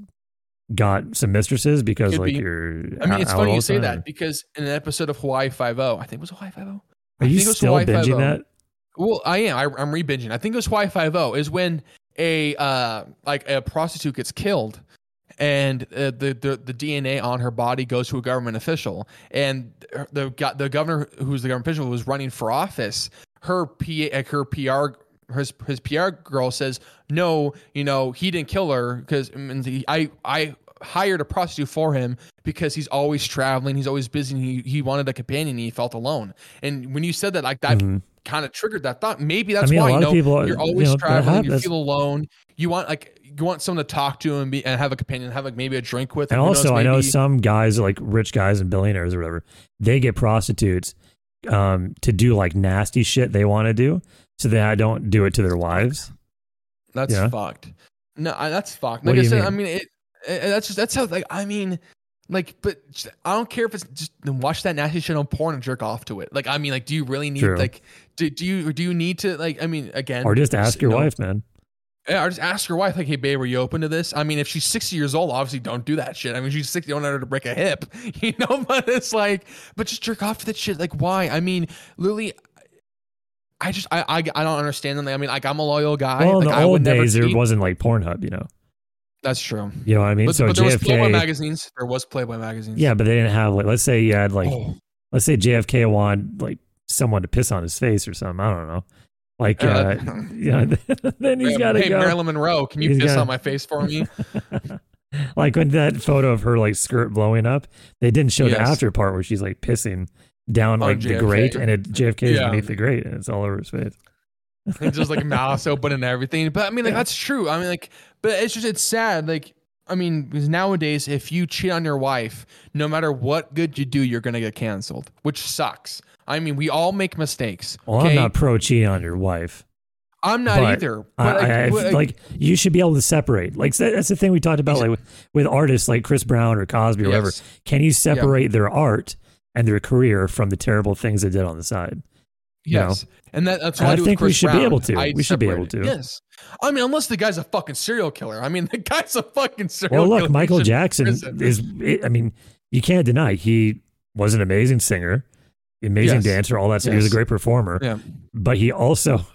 got some mistresses because Could like be. you're. I mean, it's funny you say time. that because in an episode of Hawaii Five O, I think it was Hawaii Five O. Are you still binging that? Well, I am. I, I'm re-binging. I think it was Hawaii Five O is when a uh like a prostitute gets killed, and uh, the, the the DNA on her body goes to a government official, and the the governor who's the government official was running for office, her P her PR. His, his PR girl says no, you know he didn't kill her because I I hired a prostitute for him because he's always traveling, he's always busy, and he he wanted a companion, and he felt alone. And when you said that, like that Mhm. kind of triggered that thought. Maybe that's mean, a why lot you of know people, you're you always know, traveling, you feel alone. You want like you want someone to talk to and be and have a companion, have like maybe a drink with. And who knows, also, I know some guys, like rich guys and billionaires or whatever, they get prostitutes um, to do like nasty shit they want to do, so they don't do it to their wives. that's yeah. fucked. No, I, that's fucked. What Like I said, mean? I mean it, it- That's just that's how like I mean. Like, but just- I don't care if it's just watch that nasty shit on porn and jerk off to it. Like, I mean, like, do you really need True. like, do, do you do you need to like? I mean, again, Or just ask your you know, wife, man. Yeah, or just ask your wife, like, hey, babe, are you open to this? I mean, if she's 60 years old, obviously don't do that shit. I mean, she's 60, don't want her to break a hip, [laughs] you know? [laughs] But it's like, but just jerk off to that shit. Like, why? I mean, Lily, I just, I, I, I don't understand them. I mean, like, I'm a loyal guy. Well, in like, the I would old never days, there wasn't like Pornhub, you know. That's true. You know what I mean? But, so but there was Playboy magazines. There was Playboy magazines. yeah, but they didn't have like. Let's say you had like, Oh, let's say JFK wanted like someone to piss on his face or something. I don't know. Like, uh, Uh, [laughs] yeah, [laughs] then he's got to hey, go. Marilyn Monroe, can you He's piss gotta- on my face for me? [laughs] like when that photo of her like skirt blowing up, they didn't show the after part where she's like pissing down On like the grate, and it JFK is Yeah. beneath the grate, and it's all over his face. and just like mouth open and everything. But I mean, like Yeah. that's true. I mean, like, but it's just it's sad. Like, I mean, because nowadays, if you cheat on your wife, no matter what good you do, you're gonna get canceled, which sucks. I mean, we all make mistakes. Well, okay? I'm not pro cheating on your wife. I'm not but either. I, But I, I- but, like you should be able to separate. Like that's the thing we talked about, like with, with artists like Chris Brown or Cosby or whatever. Can you separate their art and their career from the terrible things they did on the side? you know. yes, and that, that's what I, I think we should be able to. I We should be able to. Yes, I mean, unless the guy's a fucking serial killer. I mean, [laughs] the guy's a fucking serial killer. Well, look, He Michael Jackson is. I mean, you can't deny he was an amazing singer, amazing Yes. dancer, all that. stuff. He was a great performer, Yeah. but he also,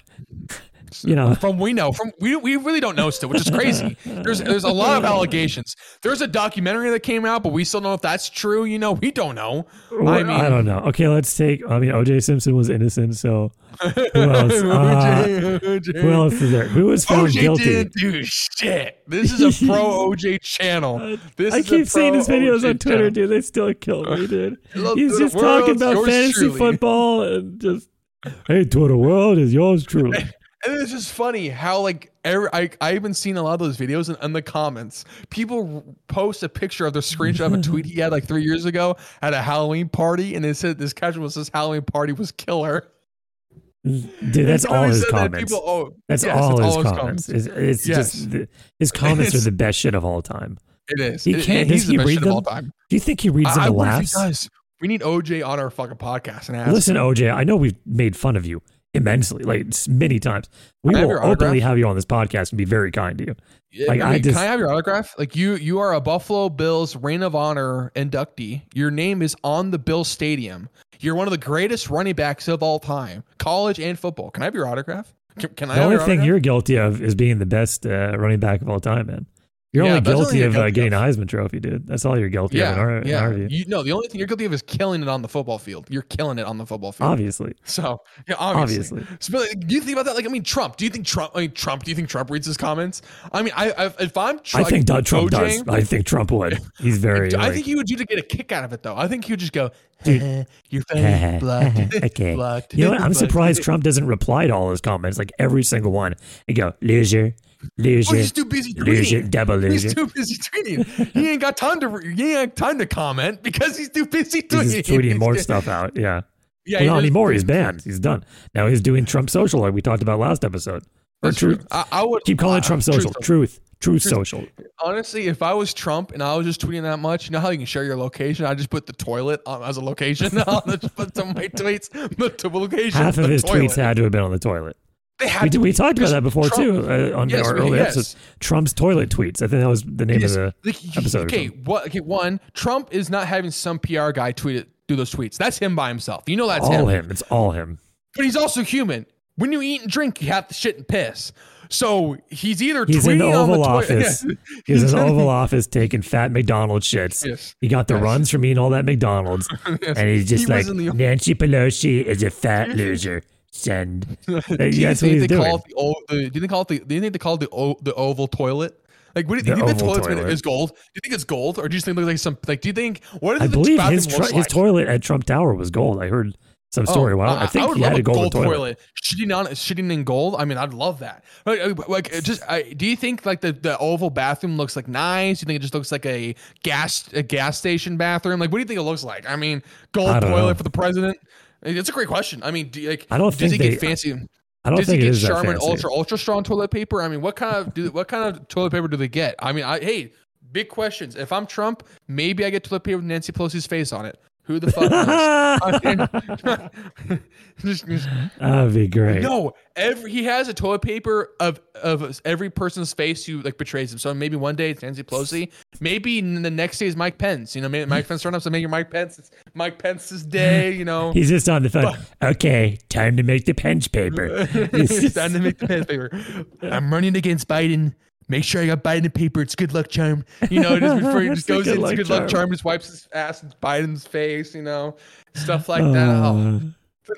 you know, From we know, from we, we really don't know still, which is crazy. [laughs] There's there's a lot of allegations. There's a documentary that came out, but we still don't know if that's true. You know, we don't know. I mean, I don't know. Okay, let's take. I mean, O.J. Simpson was innocent, so who [laughs] else? Uh, OJ, OJ. who else is there? Who was found OJ guilty? didn't do shit. This is a pro OJ channel. [laughs] This I is a keep seeing his videos OJ on Twitter, channel. dude. They still kill me, dude. He's just talking about fantasy truly. football and just, hey, Twitter world is yours truly. And it's just funny how like every, I I even seen a lot of those videos in, in the comments. People post a picture of their screenshot of a tweet he had like three years ago at a Halloween party, and it said this caption was this Halloween party was killer. Dude, that's all his that comments. People, oh, That's yes, all, it's his comments. It's, it's Yes. just the, his comments are the best shit of all time. It is. He can't- and does he best read shit of all them? time. Do you think he reads them I, I to laughs? We need OJ on our fucking podcast and ask. Listen, him. OJ, I know we've made fun of you immensely, like many times. We Can I have will openly autograph? have you on this podcast and be very kind to you. Yeah, Like, I I just- can I have your autograph? Like you, you are a Buffalo Bills Reign of Honor inductee. Your name is on the Bill Stadium. You're one of the greatest running backs of all time, college and football. Can I have your autograph? Can, can I The only thing autograph? you're guilty of is being the best uh, running back of all time, man. You're Yeah, only guilty only of uh, getting a Heisman Trophy, dude. That's all you're guilty of in our, yeah, in our view. You, no, the only thing you're guilty of is killing it on the football field. You're killing it on the football field. Obviously. So yeah, obviously. Obviously. So, like, do you think about that? Like, I mean, Trump. Do you think Trump? I mean, Trump. Do you think Trump reads his comments? I mean, I, I if I'm, Tr- I think like, Trump OJ, does. I think Trump would. He's very. [laughs] I like, think he would do to get a kick out of it, though. I think he would just go, Dude. "You're funny, blocked, [laughs] okay. blocked." You know what? I'm [laughs] surprised Trump doesn't reply to all his comments, like every single one, and go, loser, loser, Well, he's too busy loser, tweeting. double He's too busy tweeting. He ain't got time to. re- He ain't time to comment because he's too busy tweeting. He's tweeting more [laughs] stuff out. Yeah. Yeah, well, he not anymore. He's banned. He's done. Now he's doing Trump social, like we talked about last episode. Or That's truth. I, I would Keep calling uh, Trump social. Truth. Truth social. Honestly, if I was Trump and I was just tweeting that much, you know how you can share your location? I just put the toilet on, as a location. [laughs] I'll just put some of my tweets. The t- location. Half of the his toilet. tweets had to have been on the toilet. They had We, to we talked about that before Trump- too uh, on Yes, our early yes. episodes. Trump's toilet tweets. I think that was the name Yes, of the he- episode. Okay, what? Okay, one. Trump is not having some PR guy tweet it, do those tweets. That's him by himself. You know that's all him. him. It's all him. But he's also human. When you eat and drink, you have to shit and piss. So he's either He's tweeting in the on Oval the toilet. Office. [laughs] He's in the Oval [laughs] Office taking fat McDonald's shits. Yes. He got the Yes. runs from eating all that McDonald's, [laughs] Yes. and he's just He like was in the- Nancy Pelosi is a fat loser. Send. [laughs] do you That's what think he's they doing. call it the, o- the? Do you think call it the? Do you think they call it the o, the oval toilet? Like, what do you, The do you think the toilet's made- toilet. is gold? Do you think it's gold, or do you think it looks like some? Like, do you think what? Do I the believe his tr- his toilet at Trump Tower was gold. I heard some story. Oh, well, I, think would he had a golden gold toilet. toilet. Shitting on shitting in gold. I mean, I'd love that. Like, uh, like uh, just I, do you think like the, the oval bathroom looks like nice? You think it just looks like a gas a gas station bathroom? Like, what do you think it looks like? I mean, gold I toilet know. for the president. It's a great question. I mean, do like, I don't does think he they- get fancy? I don't Does he think it get Charmin. Ultra Ultra Strong toilet paper? I mean, what kind of do what kind of toilet paper do they get? I mean, I hey, big questions. If I'm Trump, maybe I get toilet paper with Nancy Pelosi's face on it. Who the fuck knows? [laughs] [laughs] Just- just- That'd be great. no, every he has a toilet paper of of every person's face who like betrays him. So maybe one day it's Nancy Pelosi. Maybe the next day is Mike Pence. You know, maybe Mike Pence run up, so maybe Mike Pence. It's Mike Pence's day. You know, [laughs] He's just on the phone. Okay, time to make the pench paper. It's time to make the Pence paper. I'm running against Biden. Make sure I got Biden the paper. It's good luck charm. You know, just before [laughs] he just goes in, it's good luck charm. Just wipes his ass in Biden's face. You know, stuff like uh, that. Oh,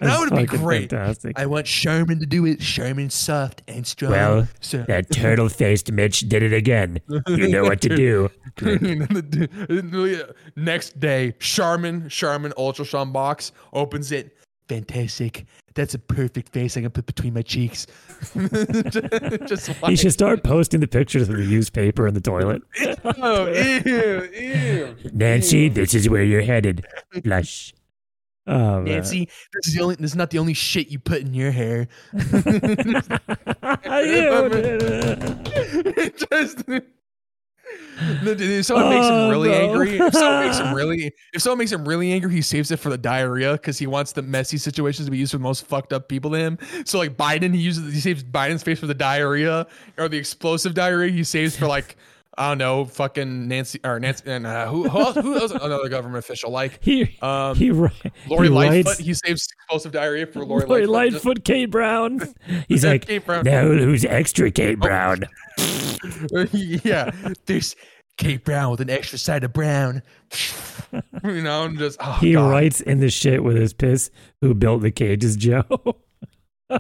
that would be great. Fantastic. I want Charmin to do it. Charmin soft and strong. Well, so, That [laughs] turtle faced Mitch did it again. You know what to do. [laughs] Next day, Charmin, Charmin Ultra Sean box opens it. Fantastic. That's a perfect face I can put between my cheeks. [laughs] Just He should start posting the pictures of the used paper in the toilet. [laughs] oh, ew, ew. Nancy, this is where you're headed. Flush. [laughs] Oh, man. Nancy, this is the only. This is not the only shit you put in your hair. You. Just. [laughs] If someone makes him Oh, really no. angry, if someone makes him [laughs] really, if someone makes him really angry, he saves it for the diarrhea because he wants the messy situations to be used for the most fucked up people to him. So like Biden, he uses he saves Biden's face for the diarrhea or the explosive diarrhea. He saves for like I don't know, fucking Nancy or Nancy and uh, who who else, who else another government official like [laughs] He, um he, ri- Lori he Lightfoot. writes- He saves explosive diarrhea for Lori, Lightfoot. Lori Lightfoot. Lightfoot, Kate Brown. He's like, Kate Brown. now who's extra Kate Oh. [laughs] Yeah, there's Kate Brown with an extra side of brown. [laughs] you know, and just oh, he God. writes in the shit with his piss, who built the cages, Joe? [laughs]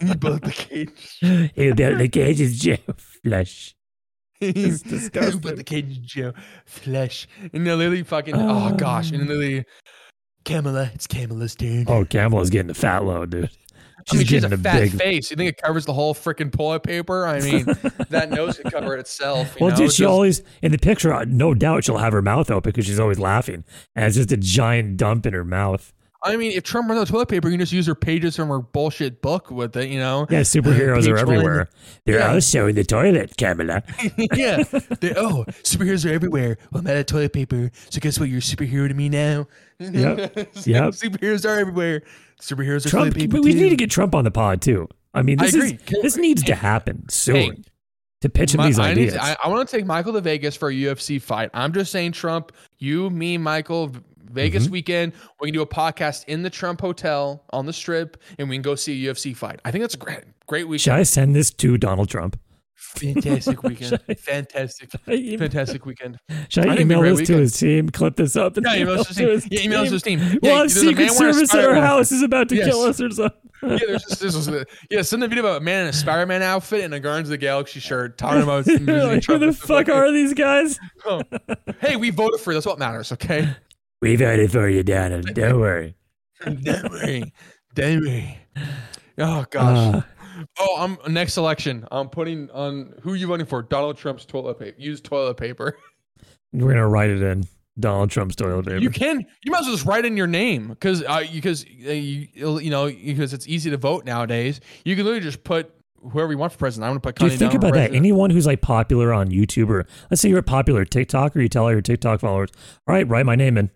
He built the cage. who built the cages, Joe? Flesh. He's disgusting. But the cage Joe flesh. And then literally fucking oh gosh. And ah. then literally Kamala, it's Kamala's turn. Oh, Kamala's getting the fat load, dude. I mean, she has a getting fat face. You think it covers the whole freaking toilet paper? I mean, [laughs] that nose could cover it itself. You Well, know? dude, she Just- always in the picture. uh, No doubt, she'll have her mouth open because she's always laughing, and it's just a giant dump in her mouth. I mean, if Trump runs out of toilet paper, you can just use her pages from her bullshit book with it, you know? Yeah, superheroes are Page one. everywhere. They're Yeah. also in the toilet, Kamala. [laughs] yeah. They, oh, superheroes are everywhere. Well, I'm out of toilet paper. So guess what? You're a superhero to me now. Yep. [laughs] Yep. Superheroes are everywhere. Superheroes are Trump, but we too. need to get Trump on the pod too. I mean, I this is agree. Can- this needs to happen soon Hey, to pitch him My- these I, ideas. I, I want to take Michael to Vegas for a UFC fight. I'm just saying, Trump, you, me, Michael, Vegas Mm-hmm. weekend. We can do a podcast in the Trump Hotel on the Strip, and we can go see a UFC fight. I think that's a great, great Should. I send this to Donald Trump? Fantastic [laughs] weekend. Fantastic, I email, fantastic weekend. should I I think it'd be a email this to his team? Clip this up and Yeah, email it to his team. Yeah, email to his team. Yeah, We'll have a Secret man wearing a Service at our house is about to Yes. kill us or something. yeah, there's just, this was, yeah, send a video about a man in a Spider-Man outfit and a Guardians of the Galaxy shirt talking about [laughs] Like, who the fuck like, are these guys? oh, Hey, we voted for you. That's what matters, okay? We voted for you, Donald. Don't worry. [laughs] Don't worry. Don't worry. Oh gosh. Uh, oh, I'm next election. I'm putting on who you voting for? Donald Trump's toilet paper. Use toilet paper. we're gonna write it in Donald Trump's toilet paper. You can. You might as well just write in your name because uh, because uh, you, you know because it's easy to vote nowadays. You can literally just put whoever you want for president. I'm gonna put. Do you think about that? Anyone who's like popular on YouTube or let's say you're a popular TikToker, you tell all your TikTok followers, all right, write my name in.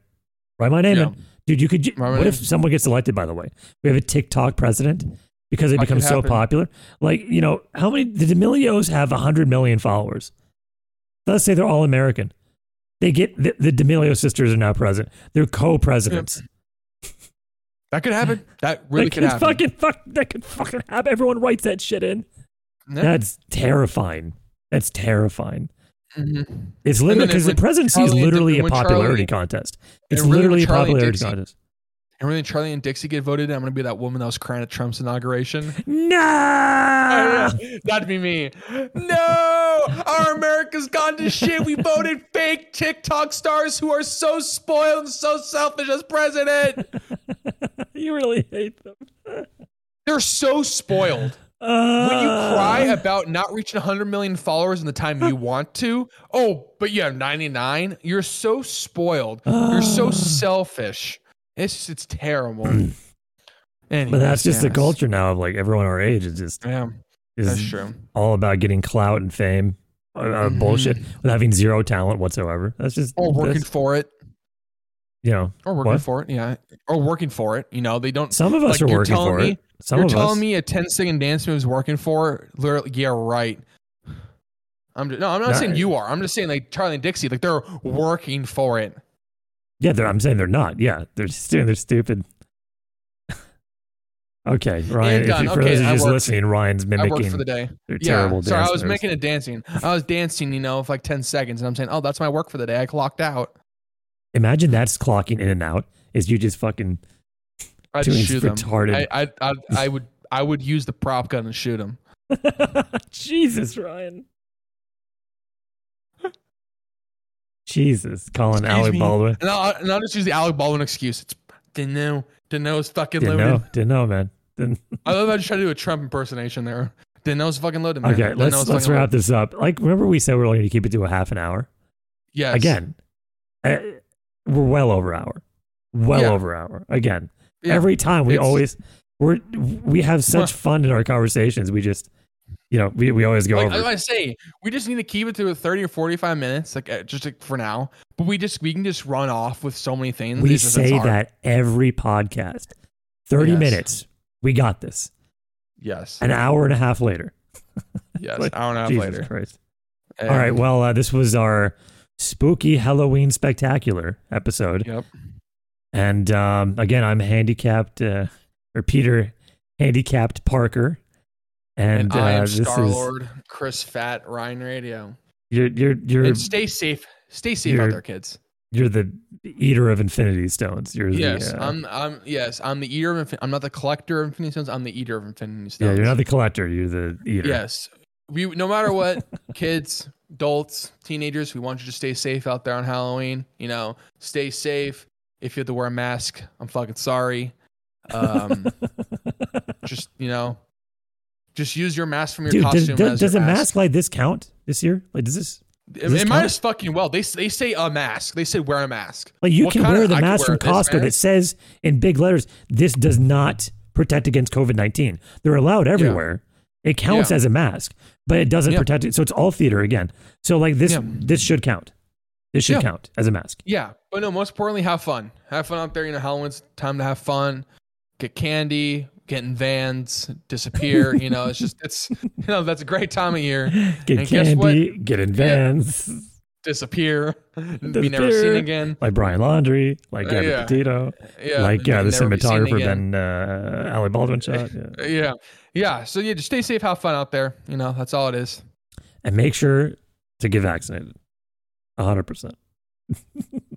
Write my name Yeah. in. Dude, you could Write what name. if someone gets elected, by the way? We have a TikTok president because they become so happen. popular. Like, you know, how many the D'Amelios have hundred million followers. Let's say they're all American. They get the, the D'Amelio sisters are now president. They're co-presidents. That could happen. That [laughs] really that could happen. fucking fuck that could fucking happen. Everyone writes that shit in. That's terrifying. That's terrifying. Mhm. It's literally because the presidency is Charlie and literally a popularity Charlie- contest. It's literally a popularity Dixie- contest. And when Charlie and Dixie get voted, I'm gonna be that woman that was crying at Trump's inauguration. No. [laughs] That'd be me. No, our America's gone to shit. We voted [laughs] fake TikTok stars who are so spoiled and so selfish as president. [laughs] you really hate them. They're so spoiled. Uh, When you cry about not reaching 100 million followers in the time you want to, oh, but you have 99, you're so spoiled. You're so [sighs] selfish. It's just, it's terrible. [clears throat] Anyways, but that's just the culture now of like everyone our age is just Yeah, is that's true. all about getting clout and fame, uh, uh, Mhm. bullshit, with having zero talent whatsoever. That's just Or working that's- for it. you know. Or working What? for it, yeah. Or working for it. You know, they don't. Some of us Like, are working for me- it. Some you're of telling us. me a 10 second dance move is working for literally yeah right i'm just, no i'm not No, saying you are i'm just saying like charlie and dixie like they're working for it Yeah, they're, I'm saying they're not. Yeah, they're just doing. They're stupid. [laughs] okay, Ryan. If you, for Okay, those I just worked- listening, Ryan's i mimicking. worked for the day They're yeah terrible. sorry i was making it dancing i was dancing you know for like 10 seconds and i'm saying oh that's my work for the day i clocked out Imagine that's clocking in and out. Is you just fucking i'd doing shoot them. I, I, I, I would i would use the prop gun and shoot him [laughs] Jesus, Ryan. Jesus, calling Excuse Alec me. Baldwin. and I'll, and I'll just use the alec baldwin excuse it's Didn't know. Didn't know fucking Didn't loaded. know. Didn't know, man. Didn't. I love how I just tried to do a Trump impersonation there. Didn't know fucking loaded. Man. Okay, Didn't know let's let's fucking wrap loaded. this up. Like, remember we said we are only going to keep it to a half an hour. Yes. Again, uh, we're well over hour. Well Yeah. over hour. Again, Yeah. every time we It's- always we're we have such fun in our conversations. We just, you know, we, we always go Like, over. I say, we just need to keep it to 30 or 45 minutes, like uh, just like, for now. But we just we can just run off with so many things. we just- say that every podcast. Thirty Yes. minutes. We got this. Yes. An hour and a half later. Yes. [laughs] Like, hour and a half Jesus later. Christ. And- All right. Well, uh, this was our spooky Halloween spectacular episode. Yep. And um, again, I'm handicapped, uh, or Peter handicapped Parker. And, And, I uh, am this Star Lord Chris Fat Ryan Radio. you're you're you're And stay safe. Stay safe out there, kids. you're the eater of Infinity Stones. You're Yes, the, uh, I'm. I'm. Yes, I'm the eater of. I'm not the collector of Infinity Stones. I'm the eater of Infinity Stones. yeah. You're not the collector. You're the eater. Yes. We. No matter what, [laughs] kids, adults, teenagers, we want you to stay safe out there on Halloween. You know, stay safe. If you have to wear a mask, I'm fucking sorry. Um, [laughs] just you know, just use your mask from your Dude, does, costume. does, as does a your mask like this count this year? Like, does this It, it might as fucking well. They they say a mask. They say wear a mask. like you What can wear of- the mask from wear this Costco that says in big letters, "This does not protect against COVID nineteen." They're allowed everywhere. It counts Yeah. as a mask, but it doesn't Yeah. protect it. So it's all theater again. So like this, Yeah. this should count. This should Yeah. count as a mask. Yeah, but no. Most importantly, have fun. Have fun out there. You know, Halloween's time to have fun. Get candy. Get in vans. Disappear. you know, it's just it's you know that's a great time of year. Get And candy, get in vans, Disappear. Be never seen again. like Brian Laundrie, like Uh, Gabby yeah. Petito, Yeah, like be uh, the be cinematographer. Ben uh, Ali Baldwin shot. Yeah. [laughs] Yeah, yeah. So yeah, just stay safe. Have fun out there. You know, that's all it is. And make sure to get vaccinated. hundred percent. [laughs]